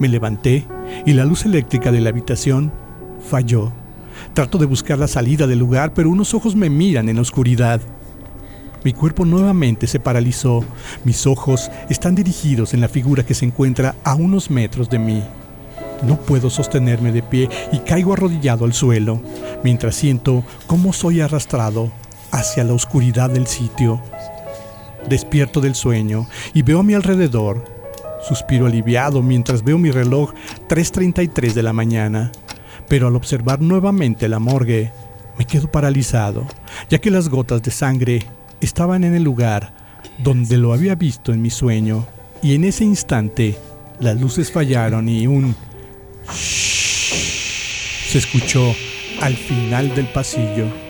[SPEAKER 5] Me levanté y la luz eléctrica de la habitación falló. Trato de buscar la salida del lugar, pero unos ojos me miran en la oscuridad. Mi cuerpo nuevamente se paralizó. Mis ojos están dirigidos en la figura que se encuentra a unos metros de mí. No puedo sostenerme de pie y caigo arrodillado al suelo, mientras siento cómo soy arrastrado hacia la oscuridad del sitio. Despierto del sueño y veo a mi alrededor. Suspiro aliviado mientras veo mi reloj 3.33 de la mañana, pero al observar nuevamente la morgue, me quedo paralizado, ya que las gotas de sangre estaban en el lugar donde lo había visto en mi sueño, y en ese instante las luces fallaron y un se escuchó al final del pasillo.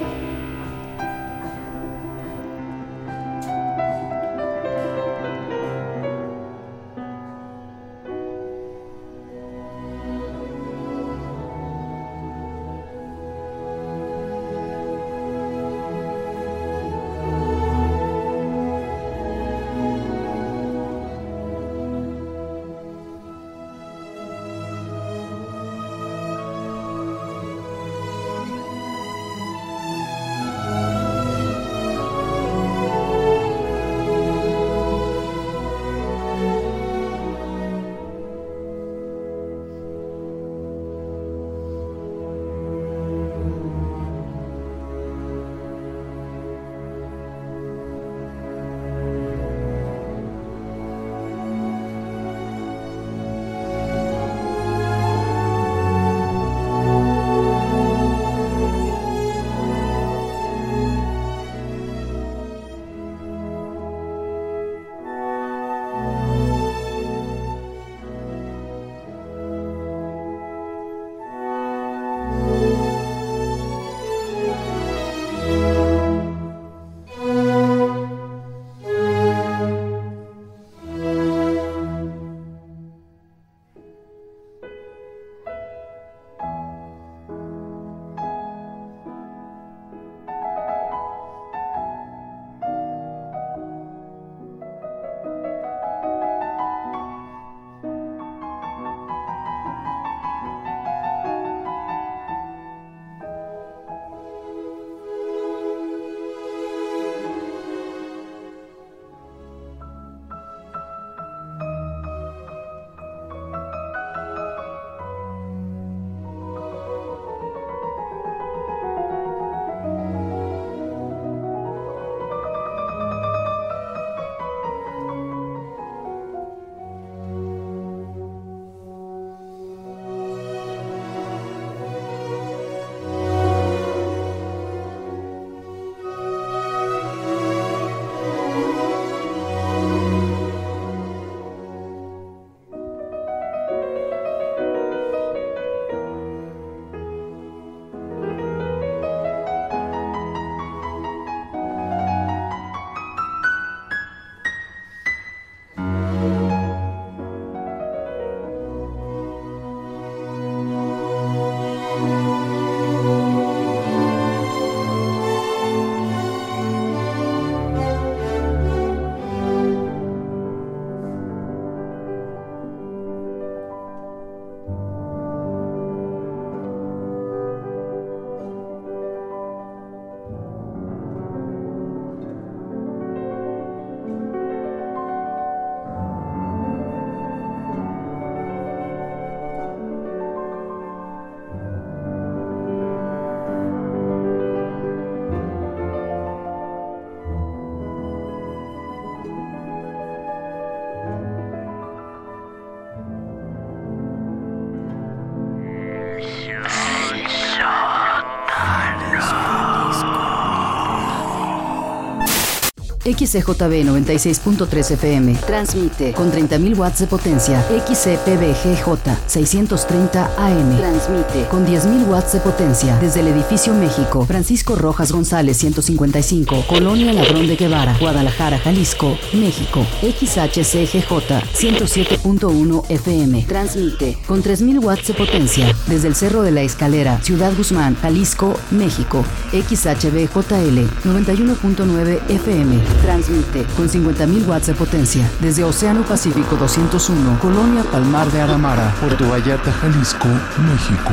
[SPEAKER 1] XCJB 96.3 FM. Transmite con 30.000 watts de potencia. XCPBGJ 630 AM. Transmite con 10.000 watts de potencia desde el edificio México. Francisco Rojas González 155. Colonia Ladrón de Guevara. Guadalajara, Jalisco, México. XHCGJ 107.1 FM. Transmite con 3.000 watts de potencia desde el Cerro de la Escalera, Ciudad Guzmán, Jalisco, México. XHBJL 91.9 FM. Transmite con 50.000 watts de potencia desde Océano Pacífico 201, Colonia Palmar de Aramara,
[SPEAKER 4] Puerto Vallarta, Jalisco, México.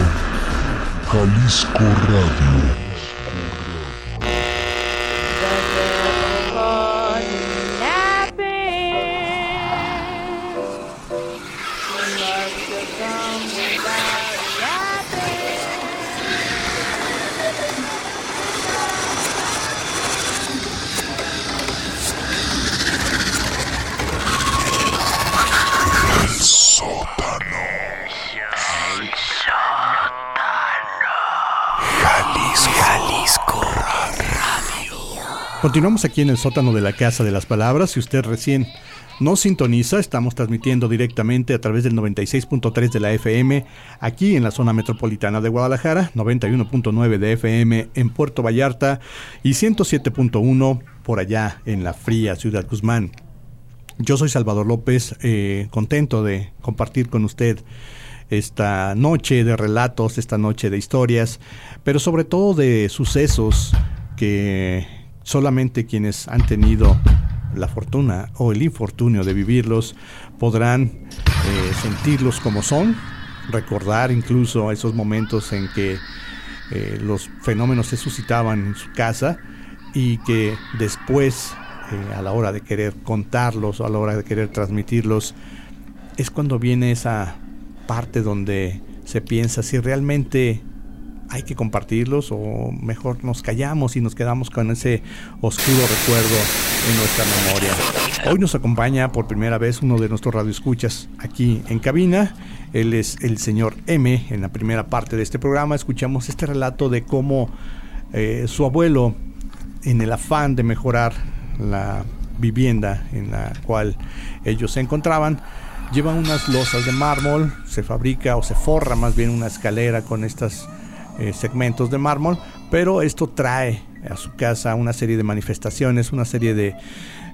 [SPEAKER 4] Jalisco Radio.
[SPEAKER 5] Continuamos aquí en el sótano de la Casa de las Palabras. Si usted recién nos sintoniza, estamos transmitiendo directamente a través del 96.3 de la FM aquí en la zona metropolitana de Guadalajara, 91.9 de FM en Puerto Vallarta y 107.1 por allá en la fría Ciudad Guzmán. Yo soy Salvador López, eh, contento de compartir con usted esta noche de relatos, esta noche de historias, pero sobre todo de sucesos que Solamente quienes han tenido la fortuna o el infortunio de vivirlos podrán eh, sentirlos como son, recordar incluso esos momentos en que eh, los fenómenos se suscitaban en su casa y que después, eh, a la hora de querer contarlos o a la hora de querer transmitirlos, es cuando viene esa parte donde se piensa si realmente hay que compartirlos o mejor nos callamos y nos quedamos con ese oscuro recuerdo en nuestra memoria. Hoy nos acompaña por primera vez uno de nuestros radioescuchas aquí en cabina. Él es el señor M. En la primera parte de este programa escuchamos este relato de cómo eh, su abuelo, en el afán de mejorar la vivienda en la cual ellos se encontraban, lleva unas losas de mármol, se fabrica o se forra más bien una escalera con estas eh, segmentos de mármol, pero esto trae a su casa una serie de manifestaciones, una serie de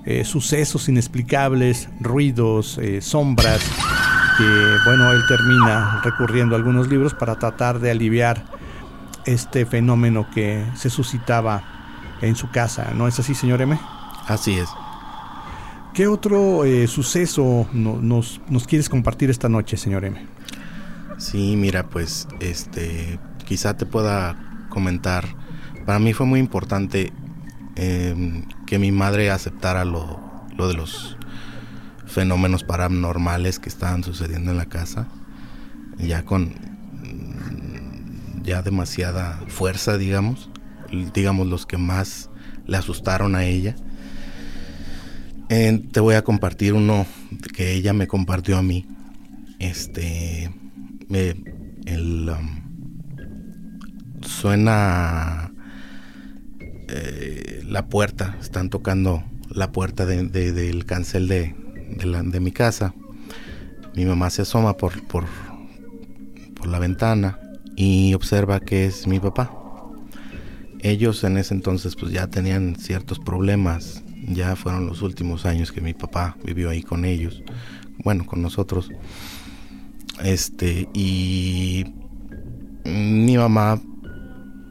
[SPEAKER 5] eh, sucesos inexplicables, ruidos, eh, sombras, que bueno, él termina recurriendo a algunos libros para tratar de aliviar este fenómeno que se suscitaba en su casa, ¿no es así, señor M?
[SPEAKER 6] Así es.
[SPEAKER 5] ¿Qué otro suceso nos, nos quieres compartir esta noche, señor M?
[SPEAKER 6] Sí, mira, pues este quizá te pueda comentar, para mí fue muy importante em, que mi madre aceptara lo, lo de los fenómenos paranormales que estaban sucediendo en la casa, ya con ya demasiada fuerza, digamos, digamos los que más le asustaron a ella. te voy a compartir uno que ella me compartió a mí. Este, el, um, suena eh, la puerta, están tocando la puerta del cancel de, de, mi casa. Mi mamá se asoma por, por, por la ventana y observa que es mi papá. Ellos en ese entonces pues ya tenían ciertos problemas, ya fueron los últimos años que mi papá vivió ahí con ellos, bueno, con nosotros. Este, y mi mamá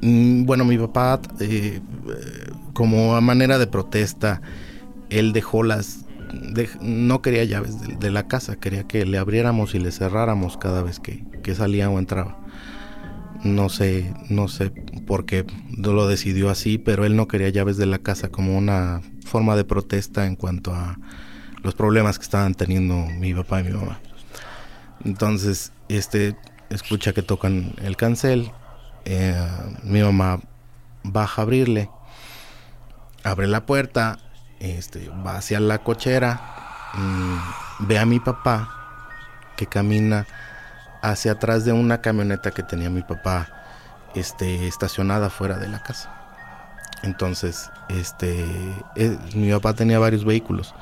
[SPEAKER 6] bueno, mi papá, eh, como a manera de protesta, él dejó las... no quería llaves de, la casa, quería que le abriéramos y le cerráramos cada vez que, salía o entraba. No sé, no sé por qué lo decidió así, pero él no quería llaves de la casa como una forma de protesta en cuanto a los problemas que estaban teniendo mi papá y mi mamá. Entonces, este escucha que tocan el cancel, eh, mi mamá baja a abrirle, abre la puerta, este, va hacia la cochera, ve a mi papá que camina hacia atrás de una camioneta que tenía mi papá este, estacionada fuera de la casa. Entonces, este, eh, mi papá tenía varios vehículos.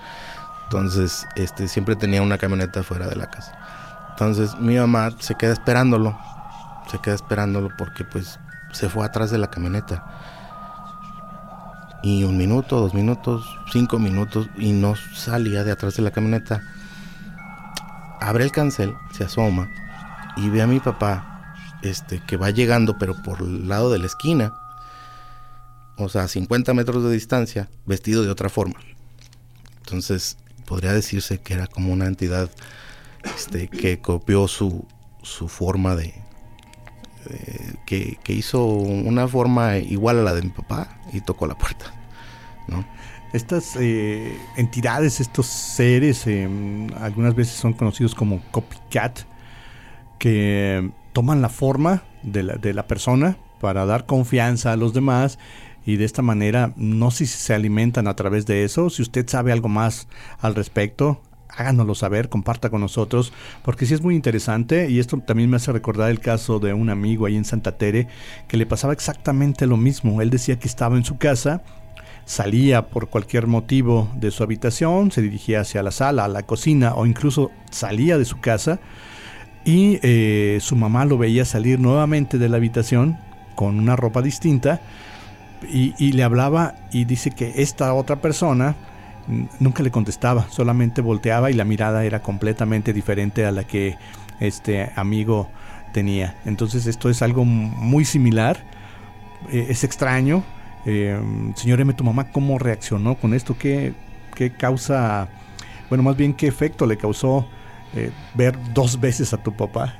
[SPEAKER 6] Entonces, este, siempre tenía una camioneta fuera de la casa. Entonces, mi mamá se queda esperándolo. Se queda esperándolo porque, pues, se fue atrás de la camioneta. Y un minuto, dos minutos, cinco minutos, y no salía de atrás de la camioneta. Abre el cancel, se asoma y ve a mi papá, este, que va llegando, pero por el lado de la esquina o sea, a 50 metros de distancia, vestido de otra forma. Entonces, podría decirse que era como una entidad este, que copió su, su forma de... que, hizo una forma igual a la de mi papá y tocó la puerta.
[SPEAKER 5] Estas eh, entidades, estos seres, eh, algunas veces son conocidos como copycat, que toman la forma de la, de la persona para dar confianza a los demás y de esta manera no sé si se alimentan a través de eso. Si usted sabe algo más al respecto, háganoslo saber, comparta con nosotros, porque sí es muy interesante y esto también me hace recordar el caso de un amigo ahí en Santa Tere que le pasaba exactamente lo mismo. Él decía que estaba en su casa, salía por cualquier motivo de su habitación, se dirigía hacia la sala, a la cocina o incluso salía de su casa y eh, su mamá lo veía salir nuevamente de la habitación con una ropa distinta y, le hablaba y dice que esta otra persona nunca le contestaba, solamente volteaba y la mirada era completamente diferente a la que este amigo tenía. Entonces esto es algo muy similar, eh, es extraño. Eh, señor M, tu mamá, ¿cómo reaccionó con esto? ¿Qué, ¿Qué, causa, bueno, más bien qué efecto le causó eh, ver dos veces a tu papá?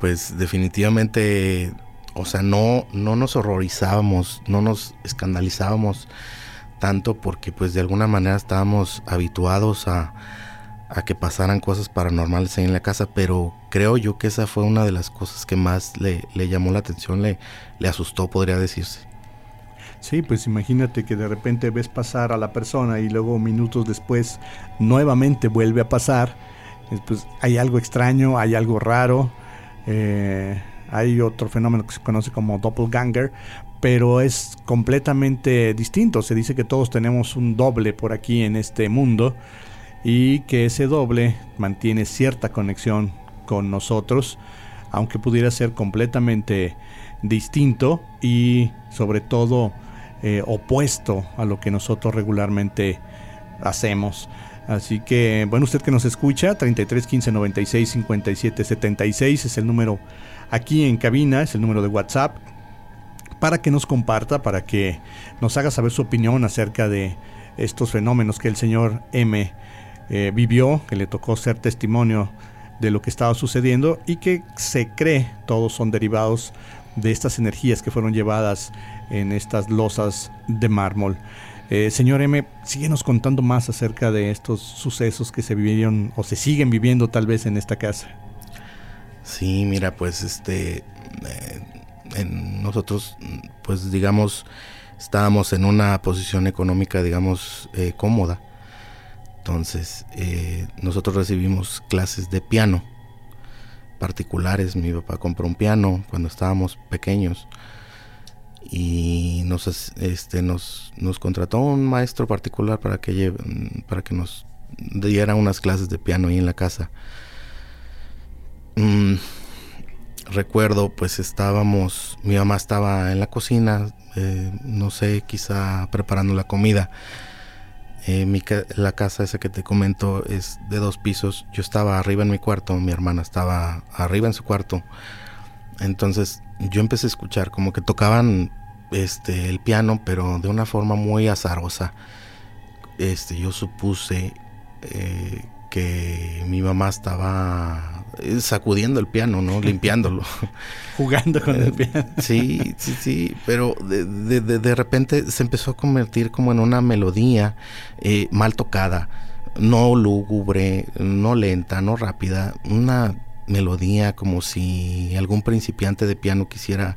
[SPEAKER 6] Pues definitivamente o sea, no, no nos horrorizábamos, no nos escandalizábamos tanto porque pues de alguna manera estábamos habituados a, que pasaran cosas paranormales ahí en la casa, pero creo yo que esa fue una de las cosas que más le, llamó la atención, le, le asustó, podría decirse.
[SPEAKER 5] Sí, pues imagínate que de repente ves pasar a la persona y luego minutos después nuevamente vuelve a pasar. Pues hay algo extraño, hay algo raro. Eh, hay otro fenómeno que se conoce como doppelganger, pero es completamente distinto. Se dice que todos tenemos un doble por aquí en este mundo y que ese doble mantiene cierta conexión con nosotros, aunque pudiera ser completamente distinto y sobre todo eh, opuesto a lo que nosotros regularmente hacemos. Así que, bueno, usted que nos escucha, 33 15 96 57 76 es el número aquí en cabina, es el número de WhatsApp, para que nos comparta, para que nos haga saber su opinión acerca de estos fenómenos que el señor M eh, vivió, que le tocó ser testimonio de lo que estaba sucediendo y que se cree todos son derivados de estas energías que fueron llevadas en estas losas de mármol. Eh, señor M, síguenos contando más acerca de estos sucesos que se vivieron o se siguen viviendo tal vez en esta casa.
[SPEAKER 6] Sí, mira, pues este, eh, nosotros, pues digamos, estábamos en una posición económica, digamos, eh, cómoda. Entonces, eh, nosotros recibimos clases de piano particulares. Mi papá compró un piano cuando estábamos pequeños y nos, este, nos, nos contrató un maestro particular para que, para que nos diera unas clases de piano ahí en la casa. Mm, recuerdo, pues estábamos, mi mamá estaba en la cocina, eh, no sé, quizá preparando la comida. Eh, mi la casa esa que te comento es de dos pisos. Yo estaba arriba en mi cuarto, mi hermana estaba arriba en su cuarto. Entonces yo empecé a escuchar como que tocaban este el piano, pero de una forma muy azarosa. Este, yo supuse eh, que mi mamá estaba sacudiendo el piano, ¿no? [laughs] Limpiándolo.
[SPEAKER 5] Jugando con el piano.
[SPEAKER 6] sí, sí, sí, pero de, de, repente se empezó a convertir como en una melodía eh, mal tocada, no lúgubre, no lenta, no rápida, una melodía como si algún principiante de piano quisiera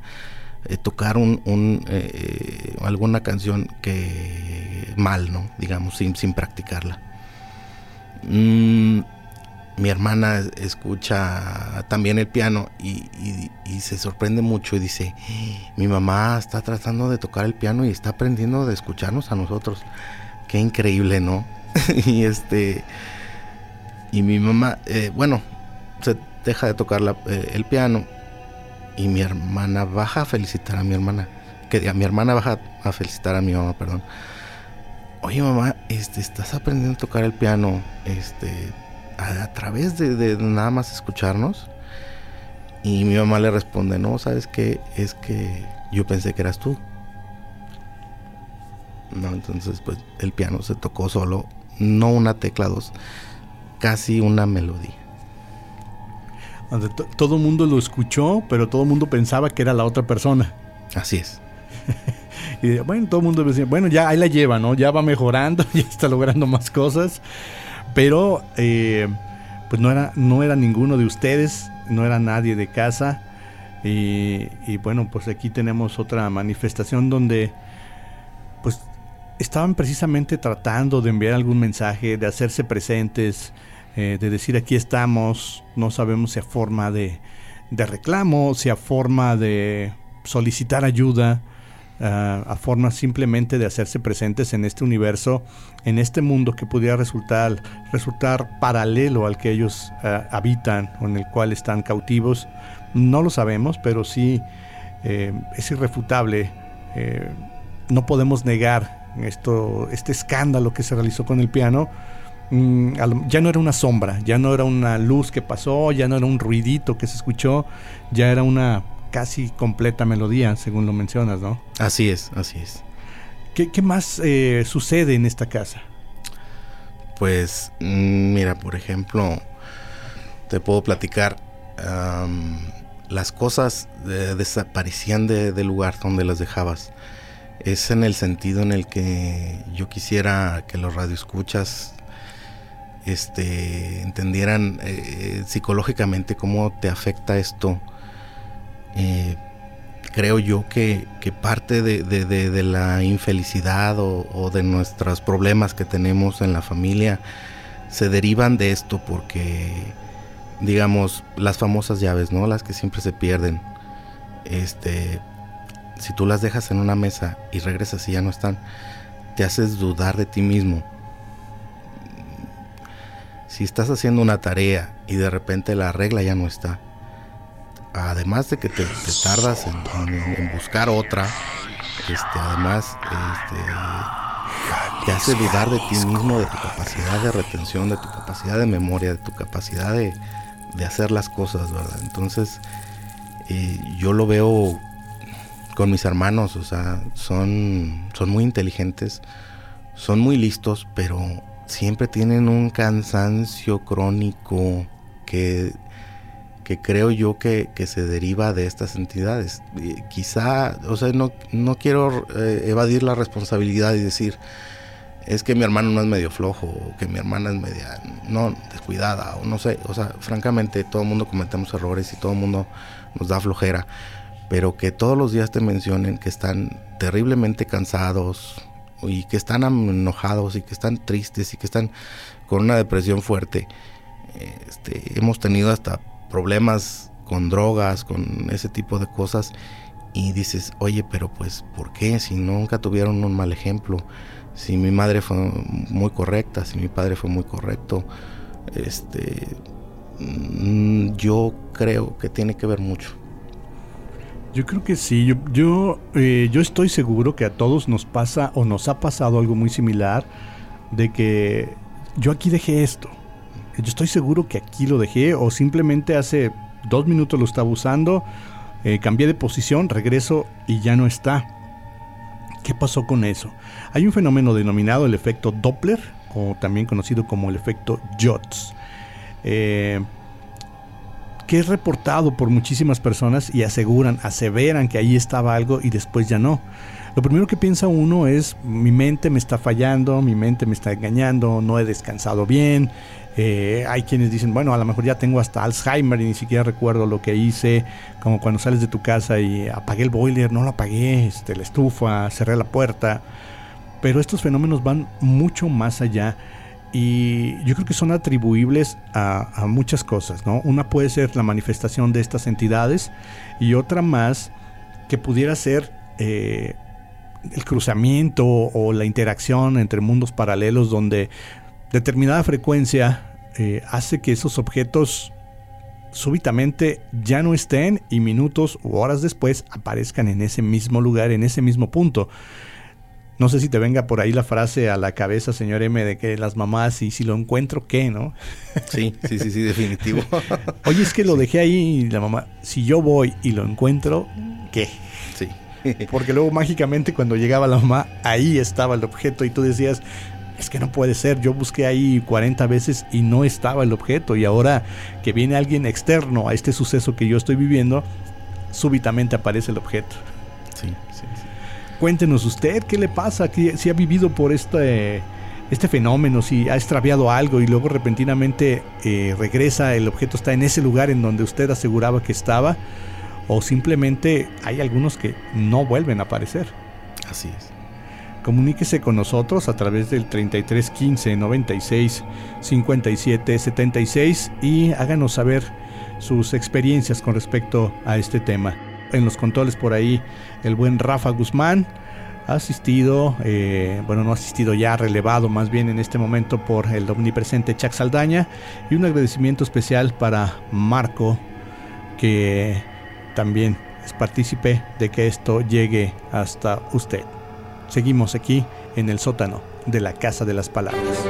[SPEAKER 6] eh, tocar un, un alguna canción que mal, ¿no? Digamos, sin, sin practicarla. Mm, mi hermana escucha también el piano y, se sorprende mucho y dice, mi mamá está tratando de tocar el piano y está aprendiendo de escucharnos a nosotros. Qué increíble, ¿no? [laughs] y este, y mi mamá, eh, bueno, se deja de tocar eh, el piano y mi hermana baja a felicitar a mi hermana, que a mi hermana baja a felicitar a mi mamá, perdón. Oye mamá, este, estás aprendiendo a tocar el piano, este, a, través de, nada más escucharnos. Y mi mamá le responde, no, ¿sabes qué? Es que yo pensé que eras tú. No, entonces pues el piano se tocó solo, no una tecla, dos, casi una melodía.
[SPEAKER 5] Todo el mundo lo escuchó, pero todo el mundo pensaba que era la otra persona.
[SPEAKER 6] Así es. [laughs]
[SPEAKER 5] y bueno, todo el mundo decía, bueno, ya ahí la lleva, ¿no? Ya va mejorando, [laughs] ya está logrando más cosas. Pero eh, pues no era, no era ninguno de ustedes, no era nadie de casa. Y, bueno, pues aquí tenemos otra manifestación donde pues estaban precisamente tratando de enviar algún mensaje, de hacerse presentes, eh, de decir aquí estamos, no sabemos si a forma de, de reclamo, si a forma de solicitar ayuda, a forma simplemente de hacerse presentes en este universo, en este mundo que pudiera resultar, resultar paralelo al que ellos habitan o en el cual están cautivos. No lo sabemos, pero sí eh, es irrefutable. Eh, no podemos negar esto, este escándalo que se realizó con el piano. Mm, ya no era una sombra, ya no era una luz que pasó, ya no era un ruidito que se escuchó, ya era una casi completa melodía, según lo mencionas, ¿no?
[SPEAKER 6] Así es, así es.
[SPEAKER 5] ¿Qué, más eh, sucede en esta casa?
[SPEAKER 6] Pues, mm, mira, por ejemplo, te puedo platicar, las cosas desaparecían del lugar donde las dejabas. Es en el sentido en el que yo quisiera que los radioescuchas este, entendieran eh, psicológicamente cómo te afecta esto eh, creo yo que, parte de, la infelicidad o, de nuestros problemas que tenemos en la familia se derivan de esto porque, digamos, las famosas llaves, ¿no? Las que siempre se pierden. Este, si tú las dejas en una mesa y regresas y ya no están, te haces dudar de ti mismo. Si estás haciendo una tarea y de repente la regla ya no está, además de que te, tardas en, buscar otra, este, además este, te hace dudar de ti mismo, de tu capacidad de retención, de tu capacidad de memoria, de tu capacidad de, hacer las cosas, ¿verdad? Entonces, eh, yo lo veo con mis hermanos, o sea, son, son muy inteligentes, son muy listos, pero siempre tienen un cansancio crónico que que creo yo que, se deriva de estas entidades. quizá, o sea, no, no quiero eh, evadir la responsabilidad y decir, es que mi hermano no es medio flojo, o que mi hermana es media, no, descuidada, o no sé, o sea, francamente todo el mundo cometemos errores y todo el mundo nos da flojera, pero que todos los días te mencionen que están terriblemente cansados y que están enojados y que están tristes y que están con una depresión fuerte. Este, hemos tenido hasta problemas con drogas, con ese tipo de cosas y dices, oye, pero pues, ¿por qué? Si nunca tuvieron un mal ejemplo, si mi madre fue muy correcta, si mi padre fue muy correcto, este, mm, yo creo que tiene que ver mucho.
[SPEAKER 5] Yo creo que sí, yo, yo, eh, yo estoy seguro que a todos nos pasa o nos ha pasado algo muy similar de que yo aquí dejé esto, yo estoy seguro que aquí lo dejé o simplemente hace dos minutos lo estaba usando, eh, cambié de posición, regreso y ya no está. ¿Qué pasó con eso? Hay un fenómeno denominado el efecto Doppler, o también conocido como el efecto Jotz, eh, que es reportado por muchísimas personas y aseguran, aseveran que ahí estaba algo y después ya no. Lo primero que piensa uno es, mi mente me está fallando, mi mente me está engañando, no he descansado bien, eh, hay quienes dicen, bueno, a lo mejor ya tengo hasta Alzheimer y ni siquiera recuerdo lo que hice, como cuando sales de tu casa y apagué el boiler, no lo apagué, este, la estufa, cerré la puerta. Pero estos fenómenos van mucho más allá y yo creo que son atribuibles a, muchas cosas, ¿no? Una puede ser la manifestación de estas entidades y otra más que pudiera ser eh, el cruzamiento o la interacción entre mundos paralelos donde determinada frecuencia eh, hace que esos objetos súbitamente ya no estén y minutos u horas después aparezcan en ese mismo lugar, en ese mismo punto. No sé si te venga por ahí la frase a la cabeza, señor M, de que las mamás, y si lo encuentro, ¿qué, no?
[SPEAKER 6] Sí, sí, sí, sí, definitivo. [laughs]
[SPEAKER 5] Oye, es que lo dejé ahí y la mamá, si yo voy y lo encuentro, ¿qué?
[SPEAKER 6] Sí.
[SPEAKER 5] Porque luego mágicamente cuando llegaba la mamá, ahí estaba el objeto y tú decías, es que no puede ser, yo busqué ahí 40 veces y no estaba el objeto y ahora que viene alguien externo a este suceso que yo estoy viviendo, súbitamente aparece el objeto.
[SPEAKER 6] Sí, sí, sí.
[SPEAKER 5] Cuéntenos usted qué le pasa, si ha vivido por este, este fenómeno, si ha extraviado algo y luego repentinamente eh, regresa, el objeto está en ese lugar en donde usted aseguraba que estaba, o simplemente hay algunos que no vuelven a aparecer.
[SPEAKER 6] Así es.
[SPEAKER 5] Comuníquese con nosotros a través del 33 15 96 57 76 y háganos saber sus experiencias con respecto a este tema. En los controles por ahí el buen Rafa Guzmán ha asistido, eh, bueno, no ha asistido ya, relevado más bien en este momento por el omnipresente Chuck Saldaña y un agradecimiento especial para Marco que también es partícipe de que esto llegue hasta usted. Seguimos aquí en el sótano de la Casa de las Palabras.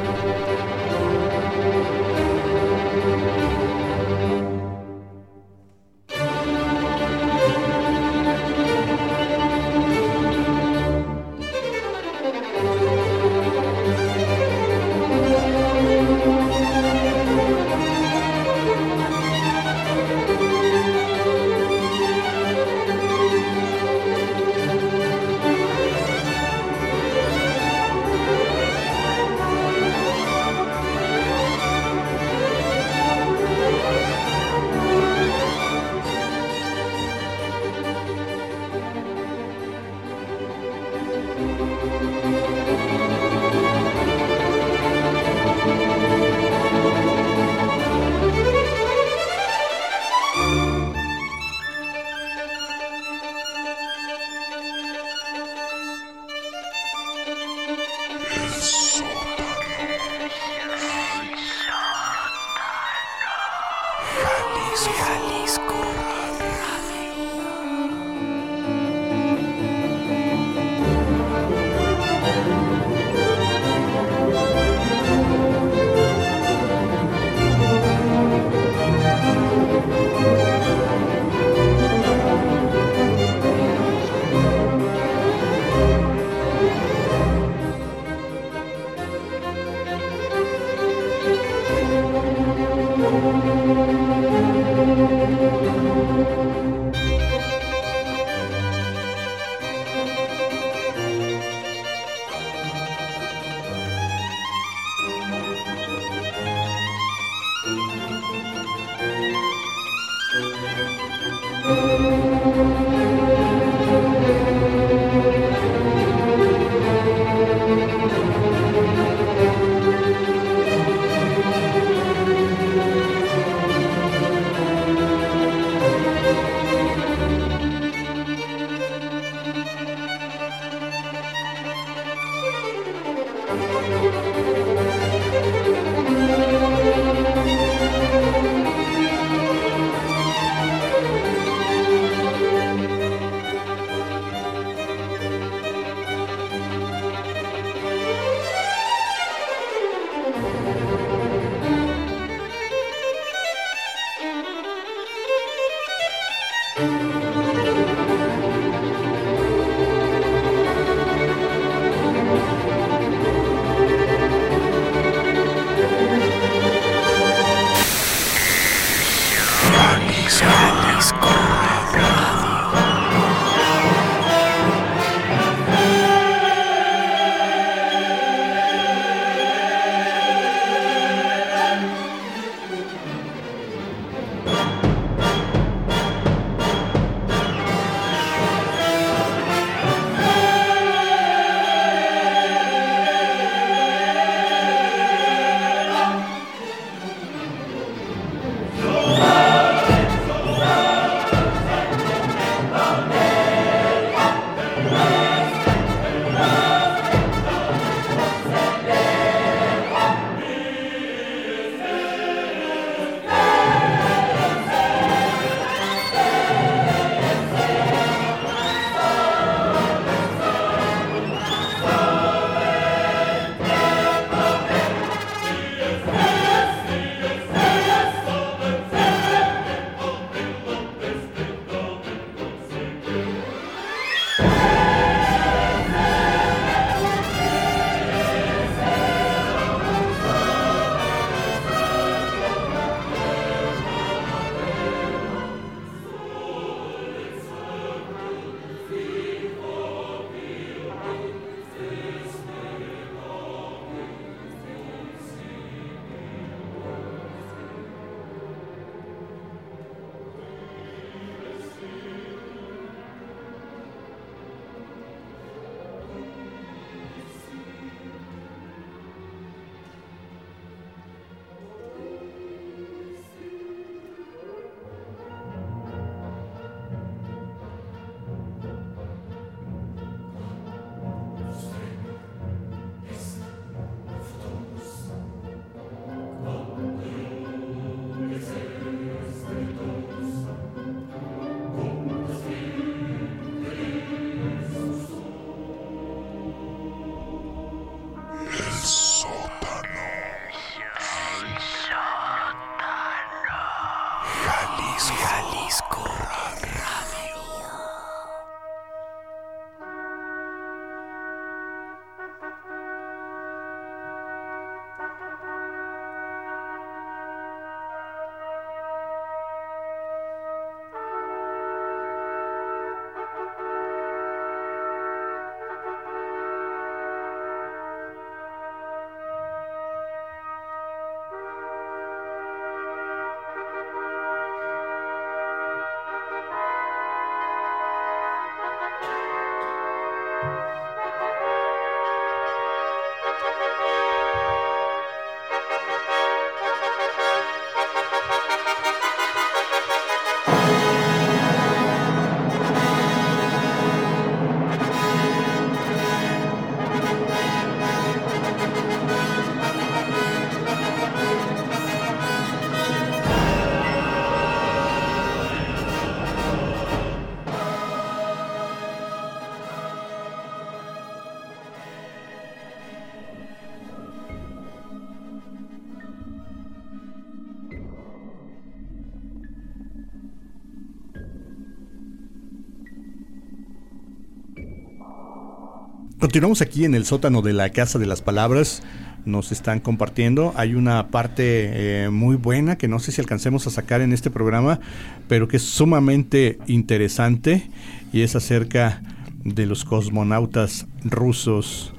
[SPEAKER 5] Continuamos aquí en el sótano de la Casa de las Palabras. Nos están compartiendo. Hay una parte eh, muy buena que no sé si alcancemos a sacar en este programa, pero que es sumamente interesante y es acerca de los cosmonautas rusos.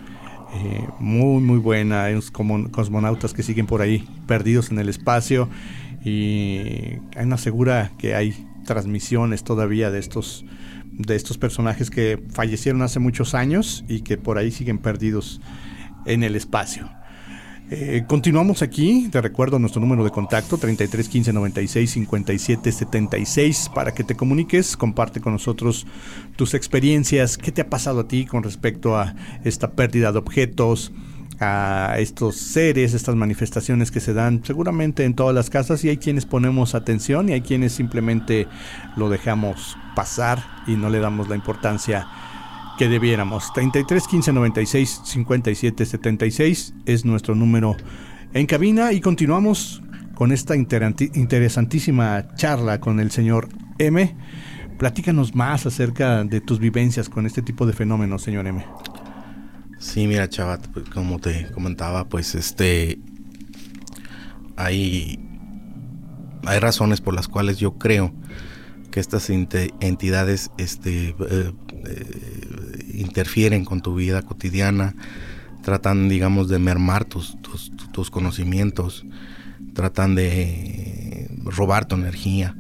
[SPEAKER 5] Eh, muy, muy buena. Hay unos cosmonautas que siguen por ahí perdidos en el espacio y Ana asegura que hay transmisiones todavía de estos de estos personajes que fallecieron hace muchos años y que por ahí siguen perdidos en el espacio. Eh, continuamos aquí, te recuerdo nuestro número de contacto 33 15 96 57 76 para que te comuniques, comparte con nosotros tus experiencias, qué te ha pasado a ti con respecto a esta pérdida de objetos, a estos seres, estas manifestaciones que se dan seguramente en todas las casas y hay quienes ponemos atención y hay quienes simplemente lo dejamos pasar y no le damos la importancia que debiéramos. 33 15 96 57 76 es nuestro número en cabina y continuamos con esta interesantísima charla con el señor M. Platícanos más acerca de tus vivencias con este tipo de fenómenos, señor M.
[SPEAKER 6] Sí, mira, chavat, pues, como te comentaba, pues este hay hay razones por las cuales yo creo que estas entidades este eh, eh, interfieren con tu vida cotidiana, tratan, digamos, de mermar tus, tus, conocimientos, tratan de robar tu energía.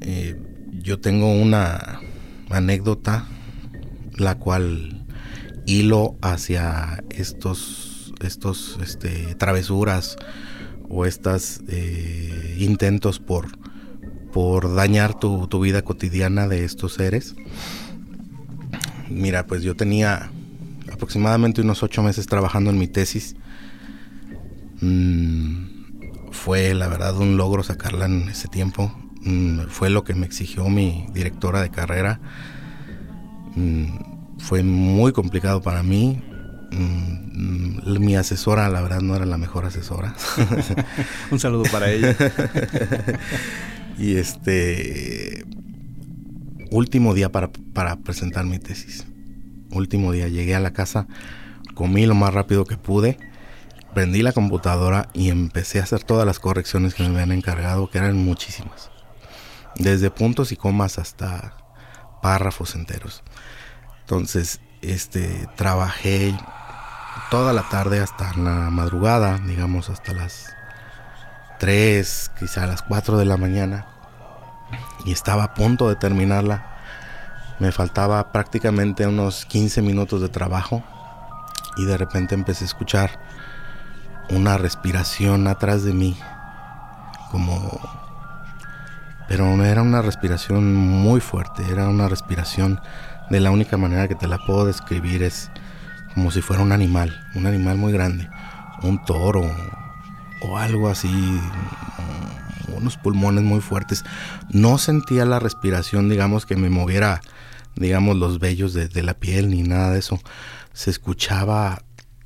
[SPEAKER 6] Eh, yo tengo una anécdota la cual hilo hacia estos, estos este, travesuras o estos eh, intentos por, por dañar tu, vida cotidiana de estos seres. Mira, pues yo tenía aproximadamente unos ocho meses trabajando en mi tesis. Mm, fue la verdad un logro sacarla en ese tiempo. Mm, fue lo que me exigió mi directora de carrera. Mm, fue muy complicado para mí. Mm, mi asesora, la verdad, no era la mejor asesora. [laughs]
[SPEAKER 5] Un saludo para ella. [laughs]
[SPEAKER 6] y este. Último día para, para presentar mi tesis. Último día, llegué a la casa, comí lo más rápido que pude, prendí la computadora y empecé a hacer todas las correcciones que me habían encargado, que eran muchísimas. Desde puntos y comas hasta párrafos enteros. Entonces, este, trabajé toda la tarde hasta la madrugada, digamos hasta las 3, quizá a las 4 de la mañana. Y estaba a punto de terminarla. Me faltaba prácticamente unos 15 minutos de trabajo. Y de repente empecé a escuchar una respiración atrás de mí. Como... Pero era una respiración muy fuerte, era una respiración de la única manera que te la puedo describir es como si fuera un animal, un animal muy grande, un toro o algo así, mm, unos pulmones muy fuertes. No sentía la respiración, digamos, que me moviera, digamos, los vellos de, la piel ni nada de eso. Se escuchaba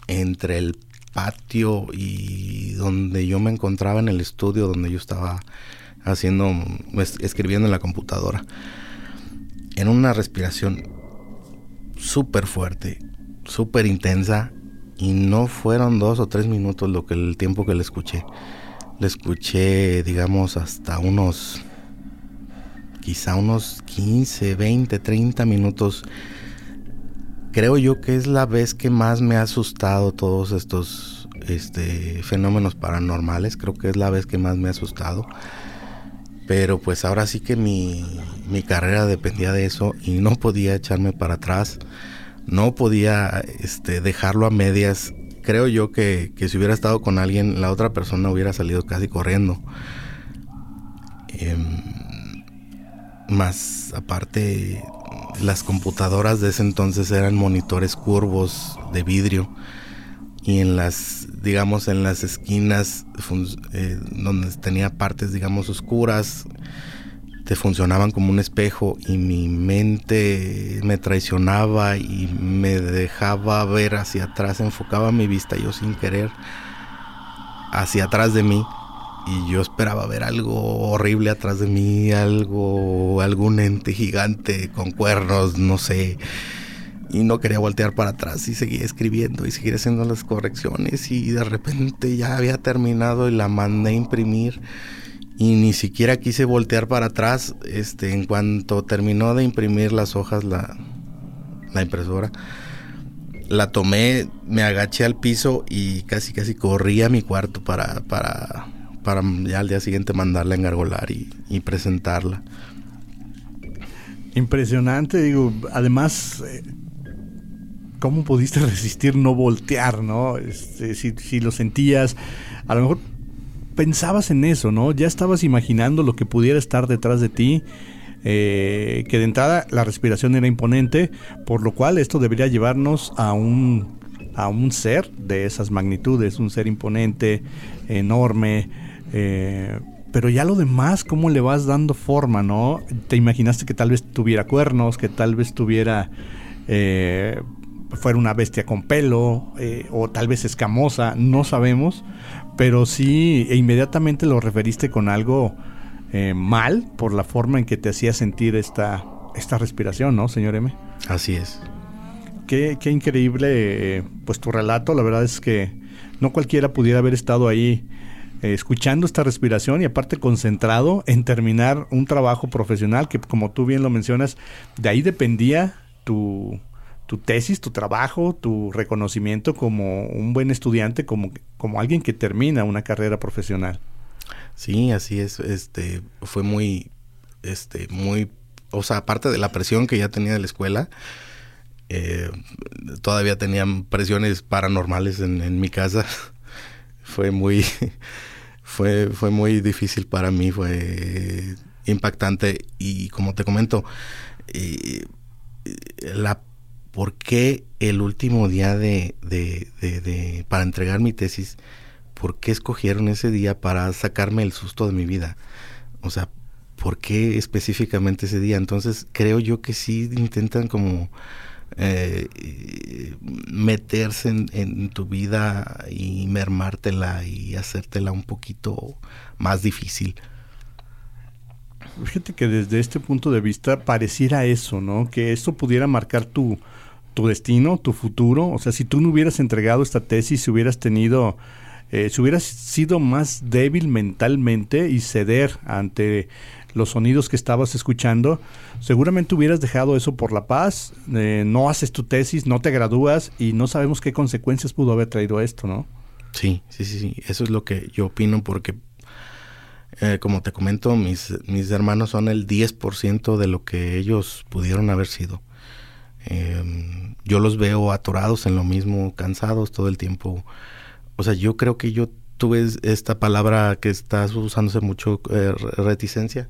[SPEAKER 6] entre el patio y donde yo me encontraba en el estudio donde yo estaba haciendo, escribiendo en la computadora. En una respiración súper fuerte, súper intensa y no fueron dos o tres minutos lo que el tiempo que le escuché. Le escuché, digamos, hasta unos, quizá unos 15, 20, 30 minutos. Creo yo que es la vez que más me ha asustado todos estos este, fenómenos paranormales. Creo que es la vez que más me ha asustado. Pero pues ahora sí que mi, carrera dependía de eso y no podía echarme para atrás, no podía este, dejarlo a medias. Creo yo que, si hubiera estado con alguien, la otra persona hubiera salido casi corriendo. Em, más aparte, las computadoras de ese entonces eran monitores curvos de vidrio y en las digamos en las esquinas eh, donde tenía partes digamos oscuras te funcionaban como un espejo y mi mente me traicionaba y me dejaba ver hacia atrás enfocaba mi vista yo sin querer hacia atrás de mí y yo esperaba ver algo horrible atrás de mí algo algún ente gigante con cuernos no sé y no quería voltear para atrás y seguía escribiendo y seguía haciendo las correcciones y de repente ya había terminado y la mandé a imprimir y ni siquiera quise voltear para atrás este en cuanto terminó de imprimir las hojas la, la impresora la tomé me agaché al piso y casi casi corrí a mi cuarto para para para ya al día siguiente mandarla a engargolar y, presentarla.
[SPEAKER 5] Impresionante, digo, además, eh, ¿cómo pudiste [laughs] resistir no voltear, no? Este, si, si, lo sentías, a lo mejor pensabas en eso, ¿no? Ya estabas imaginando lo que pudiera estar detrás de ti, eh, que de entrada la respiración era imponente, por lo cual esto debería llevarnos a un, a un ser de esas magnitudes, un ser imponente, enorme, eh, pero ya lo demás, ¿cómo le vas dando forma, no? Te imaginaste que tal vez tuviera cuernos, que tal vez tuviera... Eh, fuera una bestia con pelo eh, o tal vez escamosa, no sabemos, pero sí e inmediatamente lo referiste con algo eh, mal por la forma en que te hacía sentir esta, esta respiración, ¿no, señor M?
[SPEAKER 6] Así es.
[SPEAKER 5] Qué, qué increíble, pues tu relato, la verdad es que no cualquiera pudiera haber estado ahí eh, escuchando esta respiración y aparte concentrado en terminar un trabajo profesional que como tú bien lo mencionas, de ahí dependía tu, tu tesis, tu trabajo, tu reconocimiento como un buen estudiante, como, como alguien que termina una carrera profesional.
[SPEAKER 6] Sí, así es. Este fue muy, este, muy, o sea, aparte de la presión que ya tenía de la escuela, eh, todavía tenían presiones paranormales en, en mi casa. [laughs] fue muy, [laughs] fue, fue muy difícil para mí, fue impactante y como te comento, eh, la por qué el último día de, para entregar mi tesis, por qué escogieron ese día para sacarme el susto de mi vida. O sea, ¿por qué específicamente ese día? Entonces creo yo que sí intentan como eh, meterse en, tu vida y mermártela y hacértela un poquito más difícil.
[SPEAKER 5] Fíjate que desde este punto de vista pareciera eso, ¿no? Que esto pudiera marcar tu, tu destino, tu futuro. O sea, si tú no hubieras entregado esta tesis, si hubieras tenido, eh, si hubieras sido más débil mentalmente y ceder ante los sonidos que estabas escuchando, seguramente hubieras dejado eso por la paz, eh, no haces tu tesis, no te gradúas y no sabemos qué consecuencias pudo haber traído esto, ¿no?
[SPEAKER 6] Sí, sí, sí, sí. eso es lo que yo opino porque, eh, como te comento, mis, mis hermanos son el 10% de lo que ellos pudieron haber sido. Em, yo los veo atorados en lo mismo, cansados todo el tiempo. O sea, yo creo que yo tuve esta palabra que estás usándose mucho, eh, reticencia,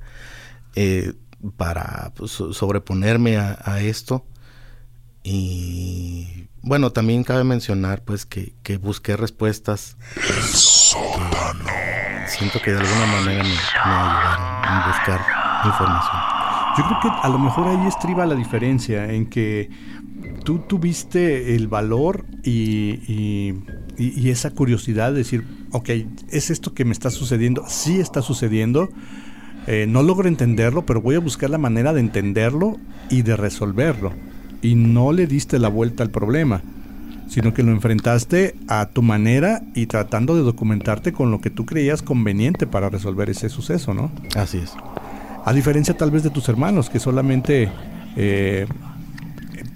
[SPEAKER 6] eh, para pues, sobreponerme a, esto. Y bueno, también cabe mencionar pues que, que busqué respuestas. siento que de alguna manera me, ayudaron a buscar información.
[SPEAKER 5] Yo creo que a lo mejor ahí estriba la diferencia en que tú tuviste el valor y, esa curiosidad de decir, ok, ¿es esto que me está sucediendo? Sí está sucediendo. Eh, no logro entenderlo, pero voy a buscar la manera de entenderlo y de resolverlo. Y no le diste la vuelta al problema, sino que lo enfrentaste a tu manera y tratando de documentarte con lo que tú creías conveniente para resolver ese suceso, ¿no?
[SPEAKER 6] Así es.
[SPEAKER 5] A diferencia tal vez de tus hermanos, que solamente eh,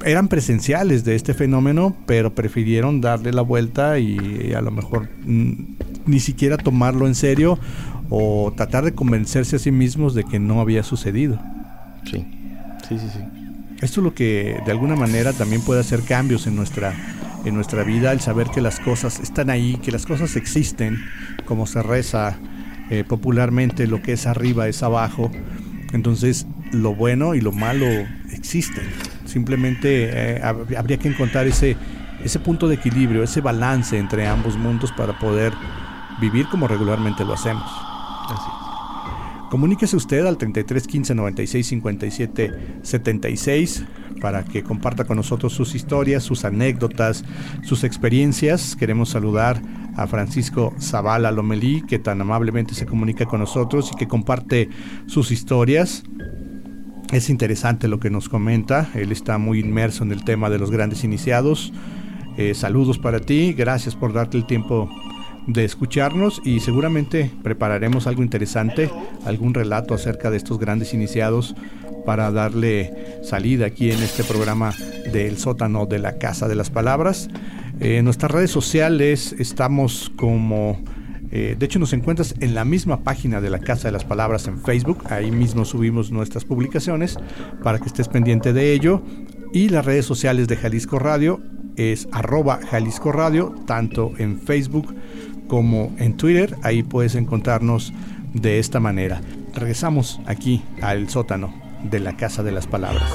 [SPEAKER 5] eran presenciales de este fenómeno, pero prefirieron darle la vuelta y a lo mejor mm, ni siquiera tomarlo en serio o tratar de convencerse a sí mismos de que no había sucedido.
[SPEAKER 6] Sí, sí, sí, sí.
[SPEAKER 5] Esto es lo que de alguna manera también puede hacer cambios en nuestra, en nuestra vida, el saber que las cosas están ahí, que las cosas existen, como se reza eh, popularmente, lo que es arriba es abajo. Entonces, lo bueno y lo malo existen. Simplemente eh, habría que encontrar ese, ese punto de equilibrio, ese balance entre ambos mundos para poder vivir como regularmente lo hacemos. Así Comuníquese usted al 33 15 96 57 76 para que comparta con nosotros sus historias, sus anécdotas, sus experiencias. Queremos saludar a Francisco Zavala Lomelí, que tan amablemente se comunica con nosotros y que comparte sus historias. Es interesante lo que nos comenta. Él está muy inmerso en el tema de los grandes iniciados. Eh, saludos para ti. Gracias por darte el tiempo de escucharnos y seguramente prepararemos algo interesante, algún relato acerca de estos grandes iniciados para darle salida aquí en este programa del sótano de la Casa de las Palabras. Eh, en nuestras redes sociales estamos como eh, de hecho, nos encuentras en la misma página de la Casa de las Palabras en Facebook. Ahí mismo subimos nuestras publicaciones para que estés pendiente de ello. Y las redes sociales de Jalisco Radio es arroba Jalisco Radio, tanto en Facebook como en Twitter. Ahí puedes encontrarnos de esta manera. Regresamos aquí al sótano de la Casa de las Palabras.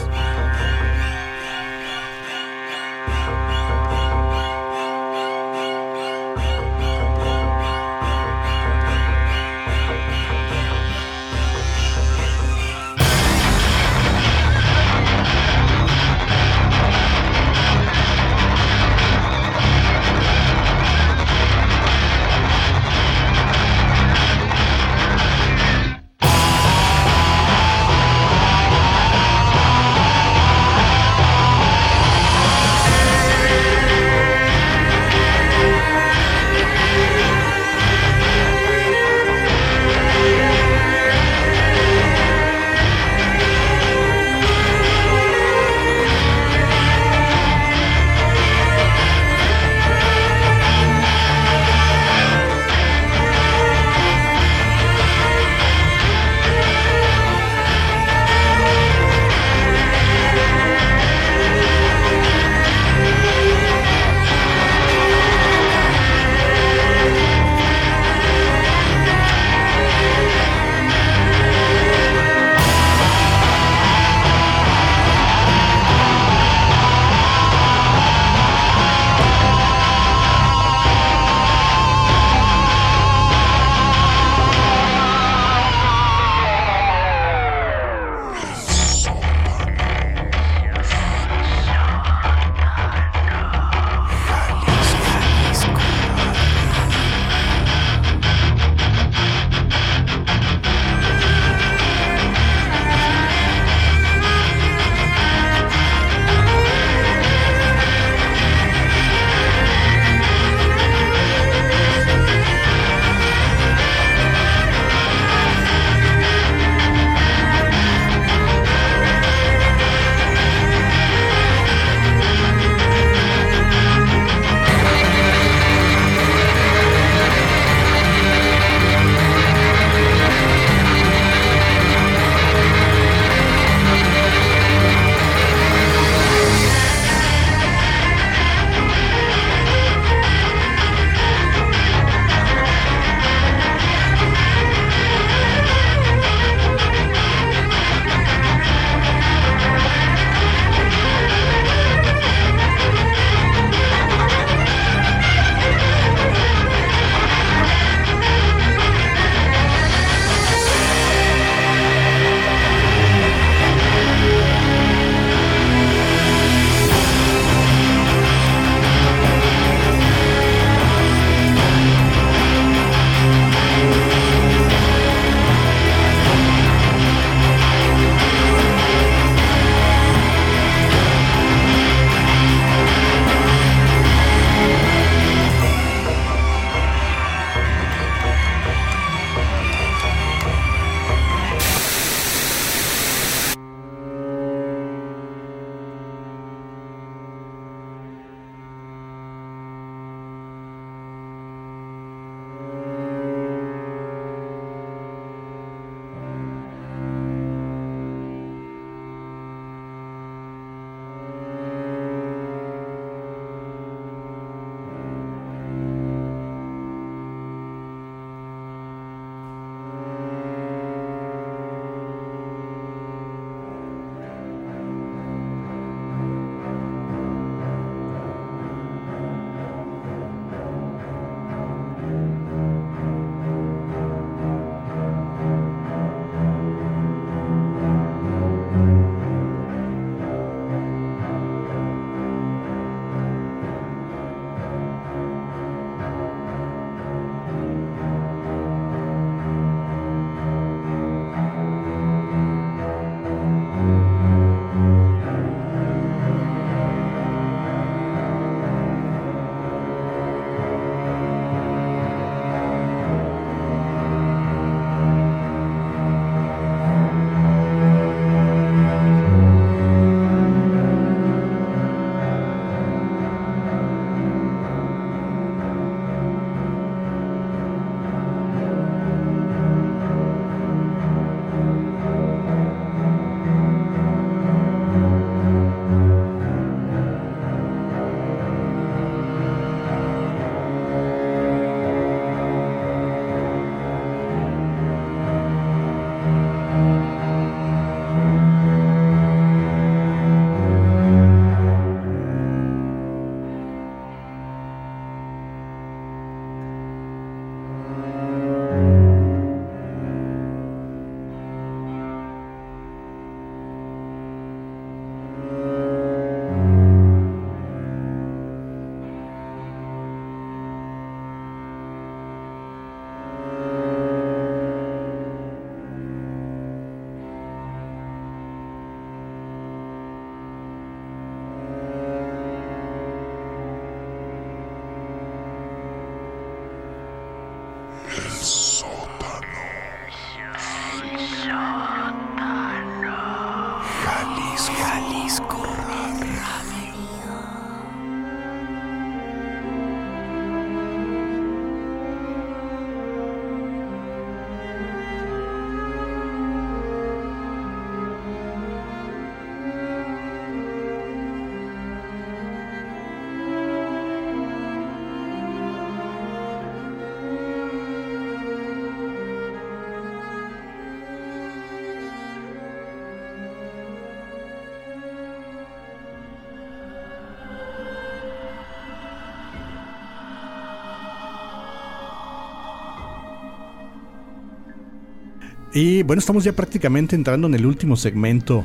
[SPEAKER 5] Y bueno, estamos ya prácticamente entrando en el último segmento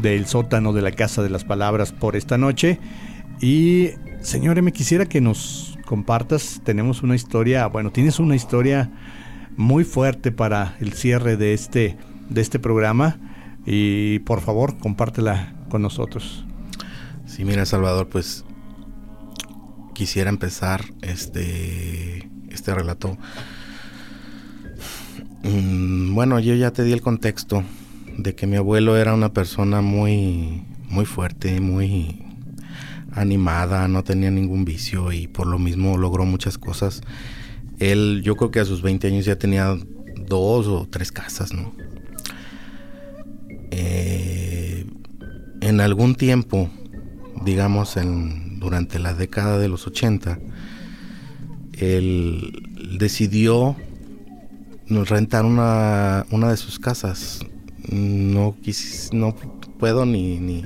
[SPEAKER 5] del sótano de la Casa de las Palabras por esta noche. Y señor, me quisiera que nos compartas, tenemos una historia, bueno, tienes una historia muy fuerte para el cierre de este, de este programa y por favor compártela con nosotros.
[SPEAKER 6] Sí, mira Salvador, pues quisiera empezar este, este relato. Mm, bueno, yo ya te di el contexto de que mi abuelo era una persona muy, muy fuerte, muy animada, no tenía ningún vicio y por lo mismo logró muchas cosas. Él, yo creo que a sus 20 años ya tenía dos o tres casas, ¿no? Eh, en algún tiempo, digamos en, durante la década de los 80, él decidió rentar una, una de sus casas. No, quis, no puedo ni, ni,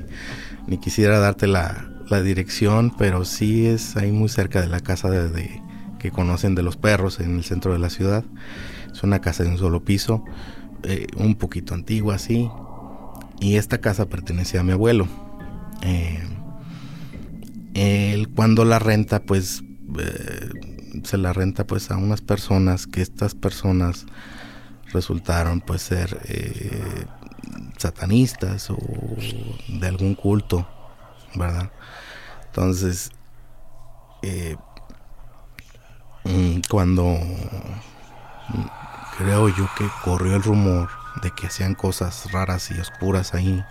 [SPEAKER 6] ni quisiera darte la, la, dirección, pero sí es ahí muy cerca de la casa de, que conocen de los perros en el centro de la ciudad. Es una casa de un solo piso, eh, un poquito antigua así, y esta casa pertenecía a mi abuelo. Eh, él cuando la renta, pues eh, se la renta pues a unas personas que estas personas resultaron pues ser eh, satanistas o de algún culto, ¿verdad? Entonces, mm, cuando mm, creo yo que corrió el rumor de que hacían cosas raras y oscuras ahí.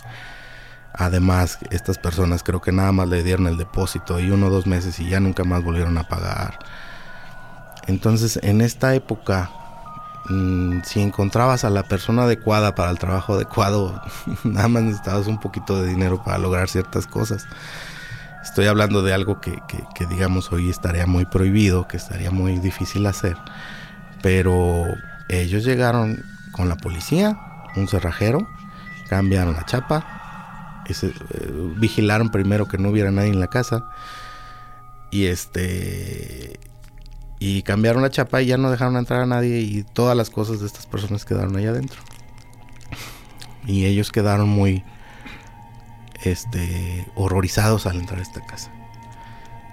[SPEAKER 6] Además, estas personas creo que nada más le dieron el depósito y uno o dos meses y ya nunca más volvieron a pagar. Entonces, en esta época, mm, si encontrabas a la persona adecuada para el trabajo adecuado, [laughs] nada más necesitabas un poquito de dinero para lograr ciertas cosas. Estoy hablando de algo que, digamos hoy estaría muy prohibido, que estaría muy difícil hacer. Pero ellos llegaron con la policía, un cerrajero, cambiaron la chapa, eh, vigilaron primero que no hubiera nadie en la casa y este y cambiaron la chapa y ya no dejaron entrar a nadie y todas las cosas de estas personas quedaron ahí adentro. Y ellos quedaron muy este horrorizados al entrar a esta casa.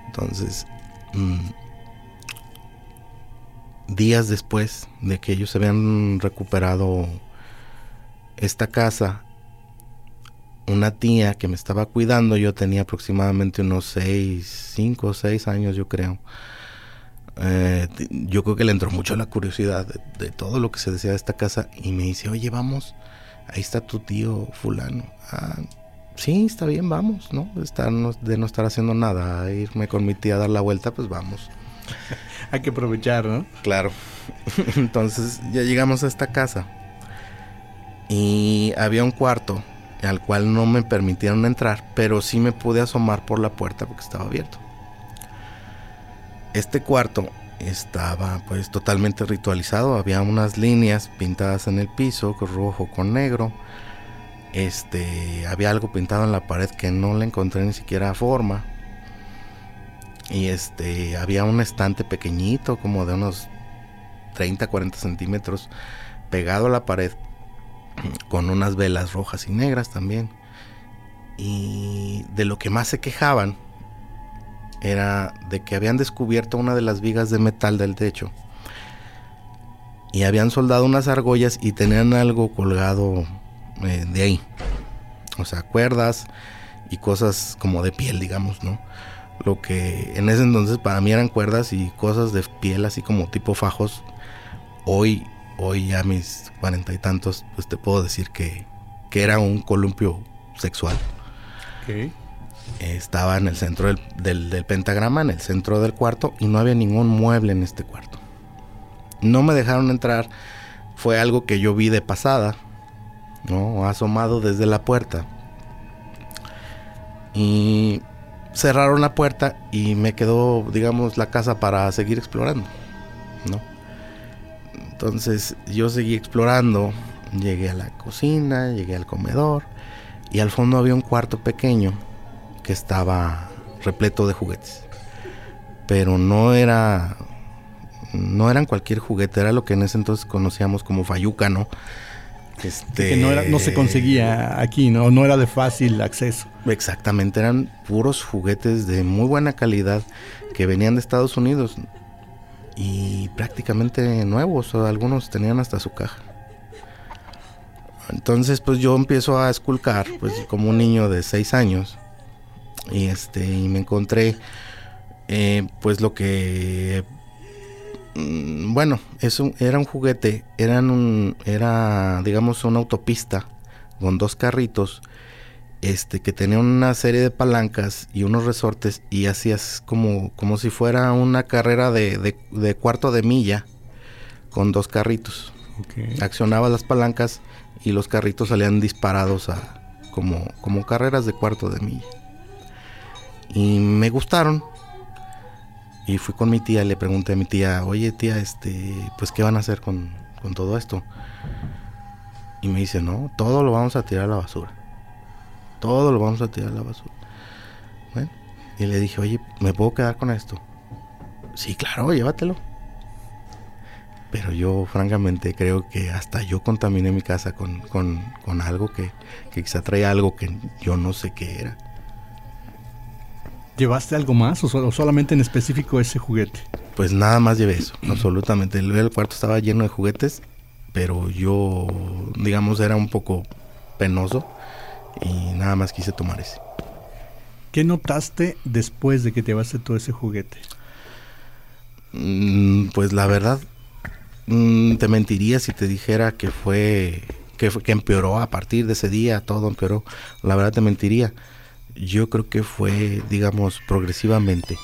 [SPEAKER 6] Entonces, mm, días después de que ellos habían recuperado esta casa, una tía que me estaba cuidando, yo tenía aproximadamente unos 6, 5 o 6 años yo creo. Eh, yo creo que le entró mucho la curiosidad de, todo lo que se decía de esta casa y me dice, oye, vamos, ahí está tu tío fulano. Ah, sí, está bien, vamos, ¿no? Estar, de no estar haciendo nada, irme con mi tía a dar la vuelta, pues vamos. [laughs]
[SPEAKER 5] Hay que aprovechar, ¿no?
[SPEAKER 6] Claro. [laughs] Entonces ya llegamos a esta casa y había un cuarto al cual no me permitieron entrar, pero sí me pude asomar por la puerta porque estaba abierto. Este cuarto estaba pues totalmente ritualizado, había unas líneas pintadas en el piso, rojo con negro. Este, había algo pintado en la pared que no le encontré ni siquiera forma y este, había un estante pequeñito, como de unos 30, 40 centímetros, pegado a la pared, con unas velas rojas y negras también. Y de lo que más se quejaban era de que habían descubierto una de las vigas de metal del techo. Y habían soldado unas argollas y tenían algo colgado eh, de ahí. O sea, cuerdas y cosas como de piel, digamos, ¿no? lo que en ese entonces para mí eran cuerdas y cosas de piel así como tipo fajos. Hoy, hoy ya mis cuarenta y tantos, pues te puedo decir que, que era un columpio sexual. Estaba en el centro del, pentagrama, en el centro del cuarto, y no había ningún mueble en este cuarto. No me dejaron entrar, fue algo que yo vi de pasada, ¿no? Asomado desde la puerta. Y cerraron la puerta y me quedó, digamos, la casa para seguir explorando, ¿no? Entonces yo seguí explorando, llegué a la cocina, llegué al comedor y al fondo había un cuarto pequeño que estaba repleto de juguetes. Pero no era no eran cualquier juguete, era lo que en ese entonces conocíamos como fayuca, ¿no? Este,
[SPEAKER 5] Que no, era, no se conseguía aquí, ¿no? No era de fácil acceso.
[SPEAKER 6] Exactamente, eran puros juguetes de muy buena calidad que venían de Estados Unidos y prácticamente nuevos, o algunos tenían hasta su caja. Entonces, pues yo empiezo a esculcar, pues como un niño de 6 años, y este, y me encontré, eh, pues lo que, mm, bueno, es un- era un juguete, eran un, era, digamos, una autopista con dos carritos este que tenía una serie de palancas y unos resortes y hacías como, como si fuera una carrera de, de- de cuarto de milla con dos carritos.
[SPEAKER 5] Ok.
[SPEAKER 6] Accionaba las palancas y los carritos salían disparados a como, como carreras de cuarto de milla. Y me gustaron. Y fui con mi tía y le pregunté a mi tía, oye tía, este, pues qué van a hacer con, con todo esto. Y me dice, no, todo lo vamos a tirar a la basura. Todo lo vamos a tirar a la basura. Y le dije, oye, ¿me puedo quedar con esto? Sí, claro, llévatelo. Pero yo francamente creo que hasta yo contaminé mi casa con, con- con algo que, que quizá traía algo que yo no sé qué era.
[SPEAKER 5] ¿Llevaste algo más o, solo- solamente en específico ese juguete?
[SPEAKER 6] Pues nada más llevé eso, absolutamente. El, el cuarto estaba lleno de juguetes, pero yo, digamos, era un poco penoso y nada más quise tomar ese.
[SPEAKER 5] ¿Qué notaste después de que te llevaste todo ese juguete?
[SPEAKER 6] Mm, Pues la verdad, mm, te mentiría si te dijera que fue, que fue- que empeoró a partir de ese día, todo empeoró. La verdad te mentiría. Yo creo que fue, digamos, progresivamente,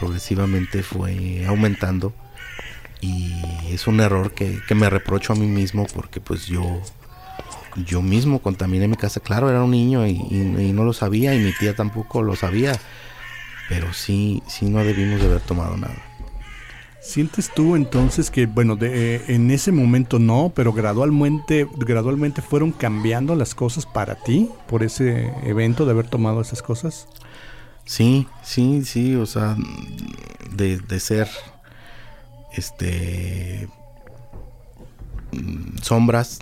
[SPEAKER 6] progresivamente fue aumentando y es un error que, que me reprocho a mí mismo porque pues yo, yo mismo contaminé mi casa. Claro, era un niño y, y- y no lo sabía y mi tía tampoco lo sabía, pero sí, sí no debimos de haber tomado nada.
[SPEAKER 5] ¿Sientes tú entonces que, bueno, de, eh, en ese momento no, pero gradualmente, gradualmente fueron cambiando las cosas para ti por ese evento de haber tomado esas cosas?
[SPEAKER 6] Sí, sí, sí, o sea, de, de ser, este, mm, sombras,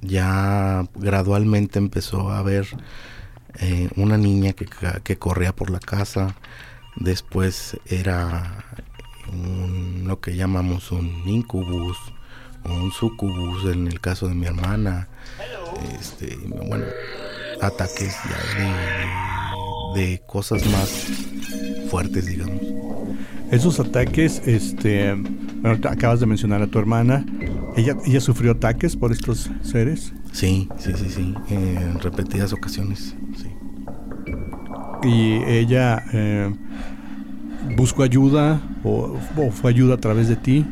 [SPEAKER 6] ya gradualmente empezó a haber eh, una niña que, que corría por la casa, después era un- lo que llamamos un incubus o un sucubus en el caso de mi hermana, este, bueno, ataques ya de, de cosas más fuertes, digamos.
[SPEAKER 5] Esos ataques, este, bueno, te acabas de mencionar a tu hermana, ¿ella, ella sufrió ataques por estos seres?
[SPEAKER 6] Sí, sí, sí, sí, en repetidas ocasiones, sí.
[SPEAKER 5] ¿Y ella eh, buscó ayuda o, o fue ayuda a través de ti?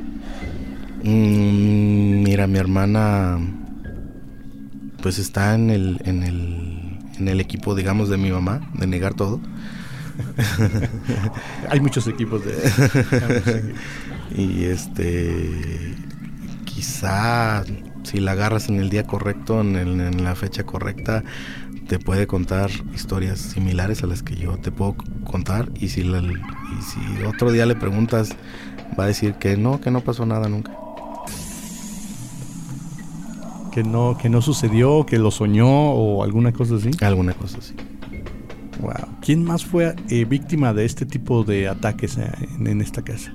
[SPEAKER 6] Mm, mira, mi hermana pues está en el, en el, en el equipo, digamos, de mi mamá, de negar todo. [laughs]
[SPEAKER 5] Hay muchos equipos de... [laughs]
[SPEAKER 6] Y este, quizá si la agarras en el día correcto, en, el- en la fecha correcta, te puede contar historias similares a las que yo te puedo contar. Y si, la- y si otro día le preguntas, va a decir que no, que no pasó nada nunca.
[SPEAKER 5] que no, que no sucedió, que lo soñó o alguna cosa así.
[SPEAKER 6] Alguna cosa así.
[SPEAKER 5] Wow. ¿Quién más fue eh, víctima de este tipo de ataques eh, en, en esta casa?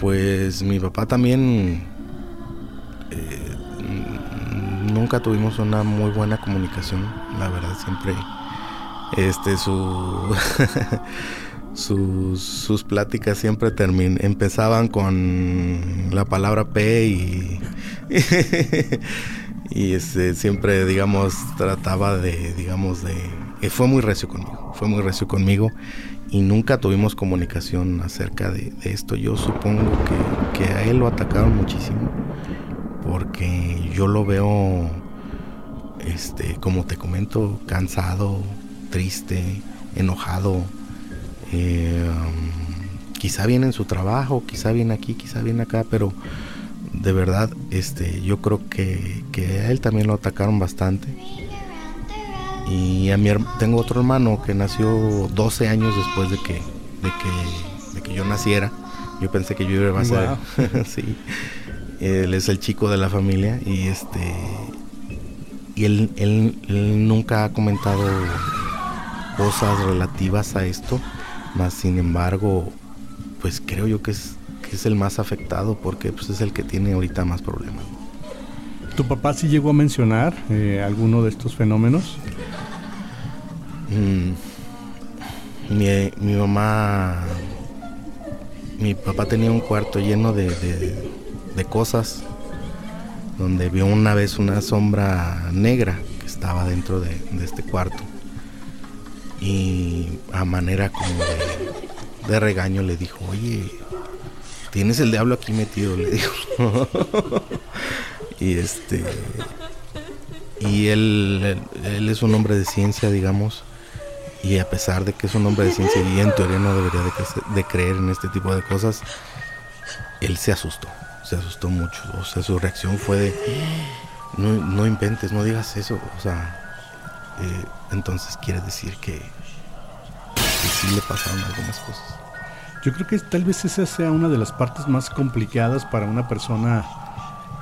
[SPEAKER 6] Pues mi papá también eh, nunca tuvimos una muy buena comunicación, la verdad siempre este su [laughs] sus, sus pláticas siempre termin empezaban con la palabra P y [laughs] y este, siempre digamos trataba de digamos de eh, fue muy recio conmigo fue muy recio conmigo y nunca tuvimos comunicación acerca de, esto. Yo supongo que a él lo atacaron muchísimo porque yo lo veo, este, como te comento, cansado, triste, enojado. eh, um, quizá viene en su trabajo, quizá viene aquí, quizá viene acá, pero de verdad, este, yo creo que, que a él también lo atacaron bastante. Y a mi tengo otro hermano que nació 12 años después de que, de que, de que yo naciera. Yo pensé que yo iba a ser. [laughs] sí. Él es el chico de la familia y este y él, él, él nunca ha comentado cosas relativas a esto, más sin embargo, pues creo yo que es, que es el más afectado porque pues, es el que tiene ahorita más problemas.
[SPEAKER 5] ¿Tu papá sí llegó a mencionar eh, alguno de estos fenómenos?
[SPEAKER 6] Mm, mi, mi mamá, mi papá tenía un cuarto lleno de, de, de cosas, donde vio una vez una sombra negra que estaba dentro de, este cuarto. Y a manera como de, de regaño le dijo, oye, tienes el diablo aquí metido, le dijo. [laughs] y este y él, él es un hombre de ciencia digamos y a pesar de que es un hombre de ciencia y en teoría no debería de creer en este tipo de cosas él se asustó se asustó mucho. O sea su reacción fue de no, no inventes no digas eso. O sea eh, entonces quiere decir que, sí le pasaron algunas cosas.
[SPEAKER 5] Yo creo que tal vez esa sea una de las partes más complicadas para una persona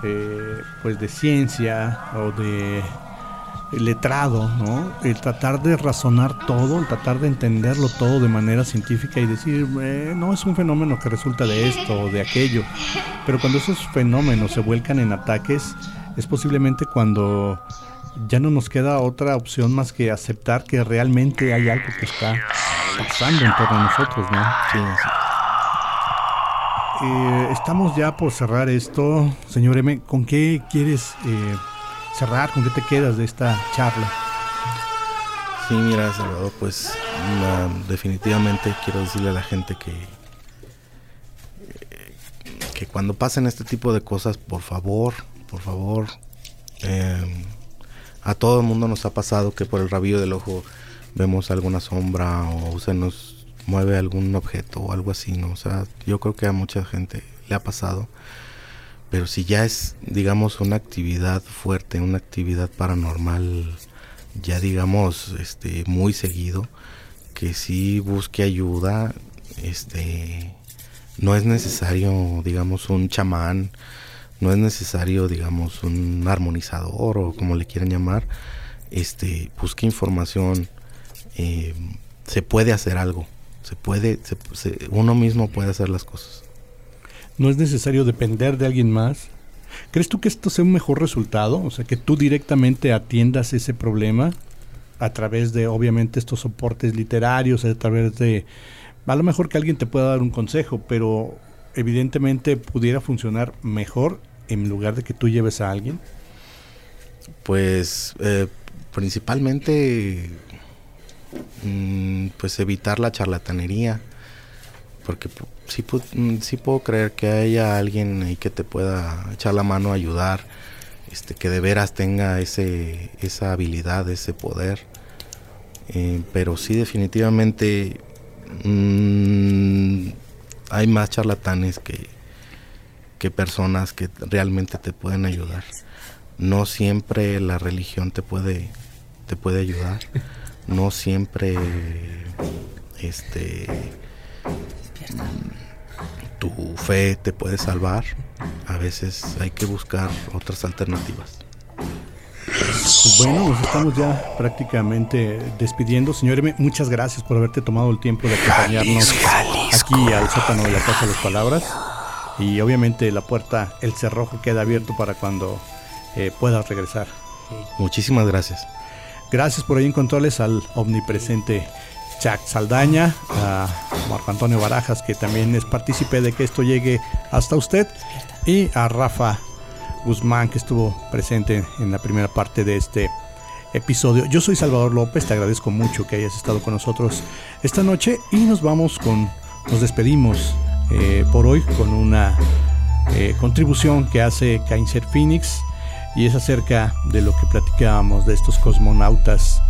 [SPEAKER 5] eh, pues de ciencia o de letrado, ¿no? El tratar de razonar todo, el tratar de entenderlo todo de manera científica y decir, eh, no es un fenómeno que resulta de esto o de aquello. Pero cuando esos fenómenos se vuelcan en ataques, es posiblemente cuando ya no nos queda otra opción más que aceptar que realmente hay algo que está pasando en torno a nosotros, ¿no?
[SPEAKER 6] sí.
[SPEAKER 5] Eh, estamos ya por cerrar esto, señor M. ¿Con qué quieres eh, cerrar? ¿Con qué te quedas de esta charla?
[SPEAKER 6] Sí, mira, Salvador, pues definitivamente quiero decirle a la gente que eh, que cuando pasen este tipo de cosas, por favor, por favor, eh, a todo el mundo nos ha pasado que por el rabillo del ojo vemos alguna sombra o se nos mueve algún objeto o algo así, ¿no? O sea, yo creo que a mucha gente le ha pasado. Pero si ya es, digamos, una actividad fuerte, una actividad paranormal, ya digamos, este, muy seguido, que sí busque ayuda, este, no es necesario, digamos, un chamán, no es necesario, digamos, un armonizador o como le quieran llamar, este, busque información, eh, se puede hacer algo, se puede, se- se- uno mismo puede hacer las cosas.
[SPEAKER 5] ¿No es necesario depender de alguien más? ¿Crees tú que esto sea un mejor resultado? O sea, que tú directamente atiendas ese problema a través de, obviamente, estos soportes literarios, a través de... A lo mejor que alguien te pueda dar un consejo, pero evidentemente pudiera funcionar mejor en lugar de que tú lleves a alguien.
[SPEAKER 6] Pues eh, principalmente mm, pues evitar la charlatanería porque sí, mm, sí puedo creer que haya alguien ahí que te pueda echar la mano ayudar este que de veras tenga ese esa habilidad ese poder. Eh, pero sí definitivamente mm, hay más charlatanes que que personas que realmente te pueden ayudar. No siempre la religión te puede te puede ayudar. No siempre este tu fe te puede salvar a veces hay que buscar otras alternativas
[SPEAKER 5] Pues bueno, nos estamos ya prácticamente despidiendo. Señor M, muchas gracias por haberte tomado el tiempo de acompañarnos aquí al sótano de la Casa de las Palabras. Y obviamente la puerta, el cerrojo queda abierto para cuando eh, puedas regresar.
[SPEAKER 6] muchísimas gracias
[SPEAKER 5] Gracias por ahí encontrarles al omnipresente Jack Saldaña, a Marco Antonio Barajas, que también es partícipe de que esto llegue hasta usted, y a Rafa Guzmán, que estuvo presente en la primera parte de este episodio. Yo soy Salvador López, te agradezco mucho que hayas estado con nosotros esta noche y nos vamos con, nos despedimos eh, por hoy con una eh, contribución que hace Kainser Phoenix y es acerca de lo que platicábamos de estos cosmonautas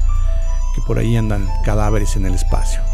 [SPEAKER 5] que por ahí andan cadáveres en el espacio.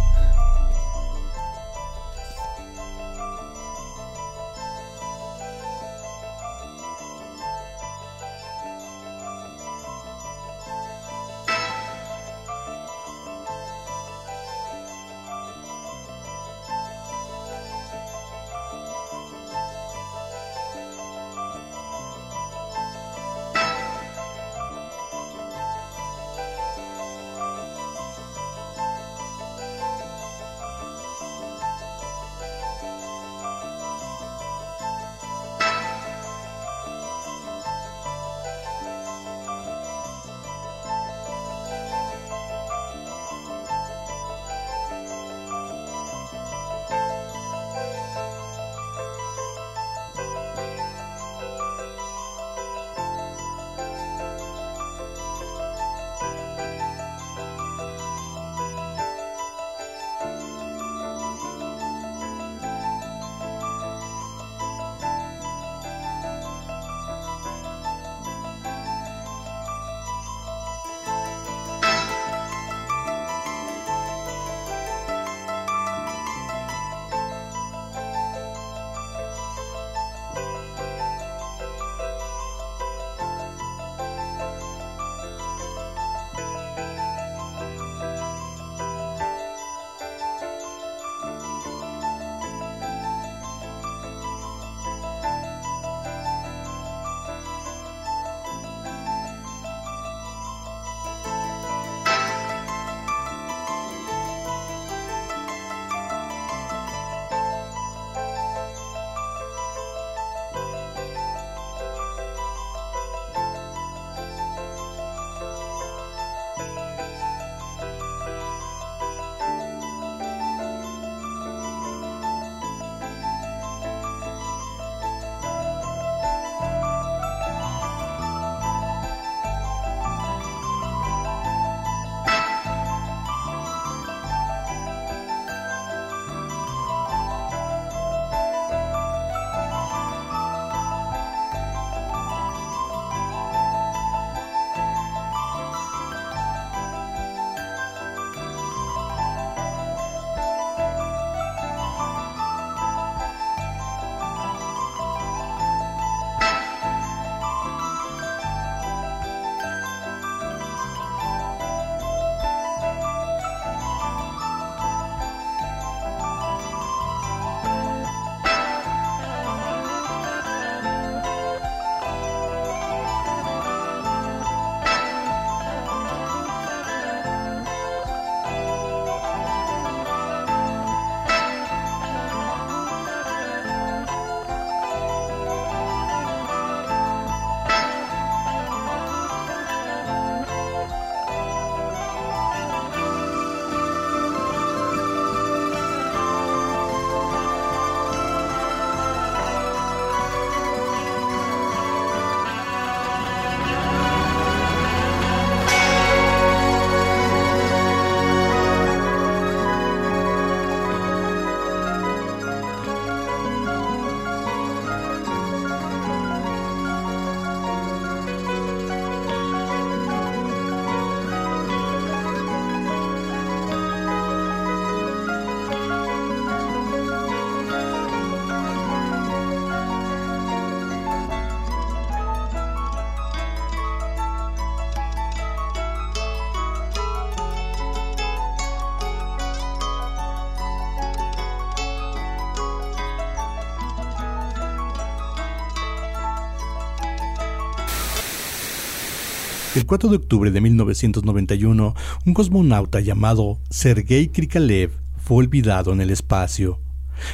[SPEAKER 5] El 4 de octubre de 1991, un cosmonauta llamado Sergei Krikalev fue olvidado en el espacio.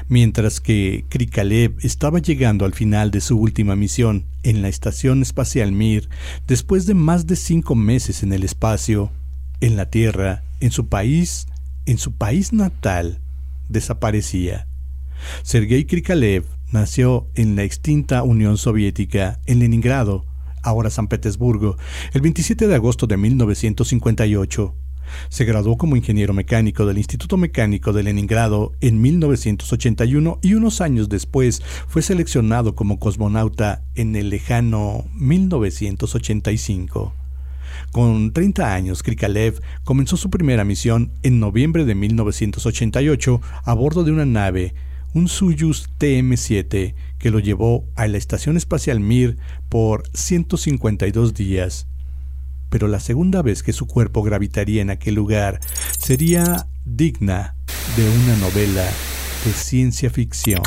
[SPEAKER 5] Mientras que Krikalev estaba llegando al final de su última misión en la Estación Espacial Mir, después de más de cinco meses en el espacio, en la Tierra, en su país, en su país natal, desaparecía. Sergei Krikalev nació en la extinta Unión Soviética, en Leningrado, ahora San Petersburgo, el 27 de agosto de 1958. Se graduó como ingeniero mecánico del Instituto Mecánico de Leningrado en 1981 y unos años después fue seleccionado como cosmonauta en el lejano 1985. Con 30 años, Krikalev comenzó su primera misión en noviembre de 1988 a bordo de una nave, un Soyuz TM-7, que lo llevó a la Estación Espacial Mir por 152 días pero la segunda vez que su cuerpo gravitaría en aquel lugar sería digna de una novela de ciencia ficción.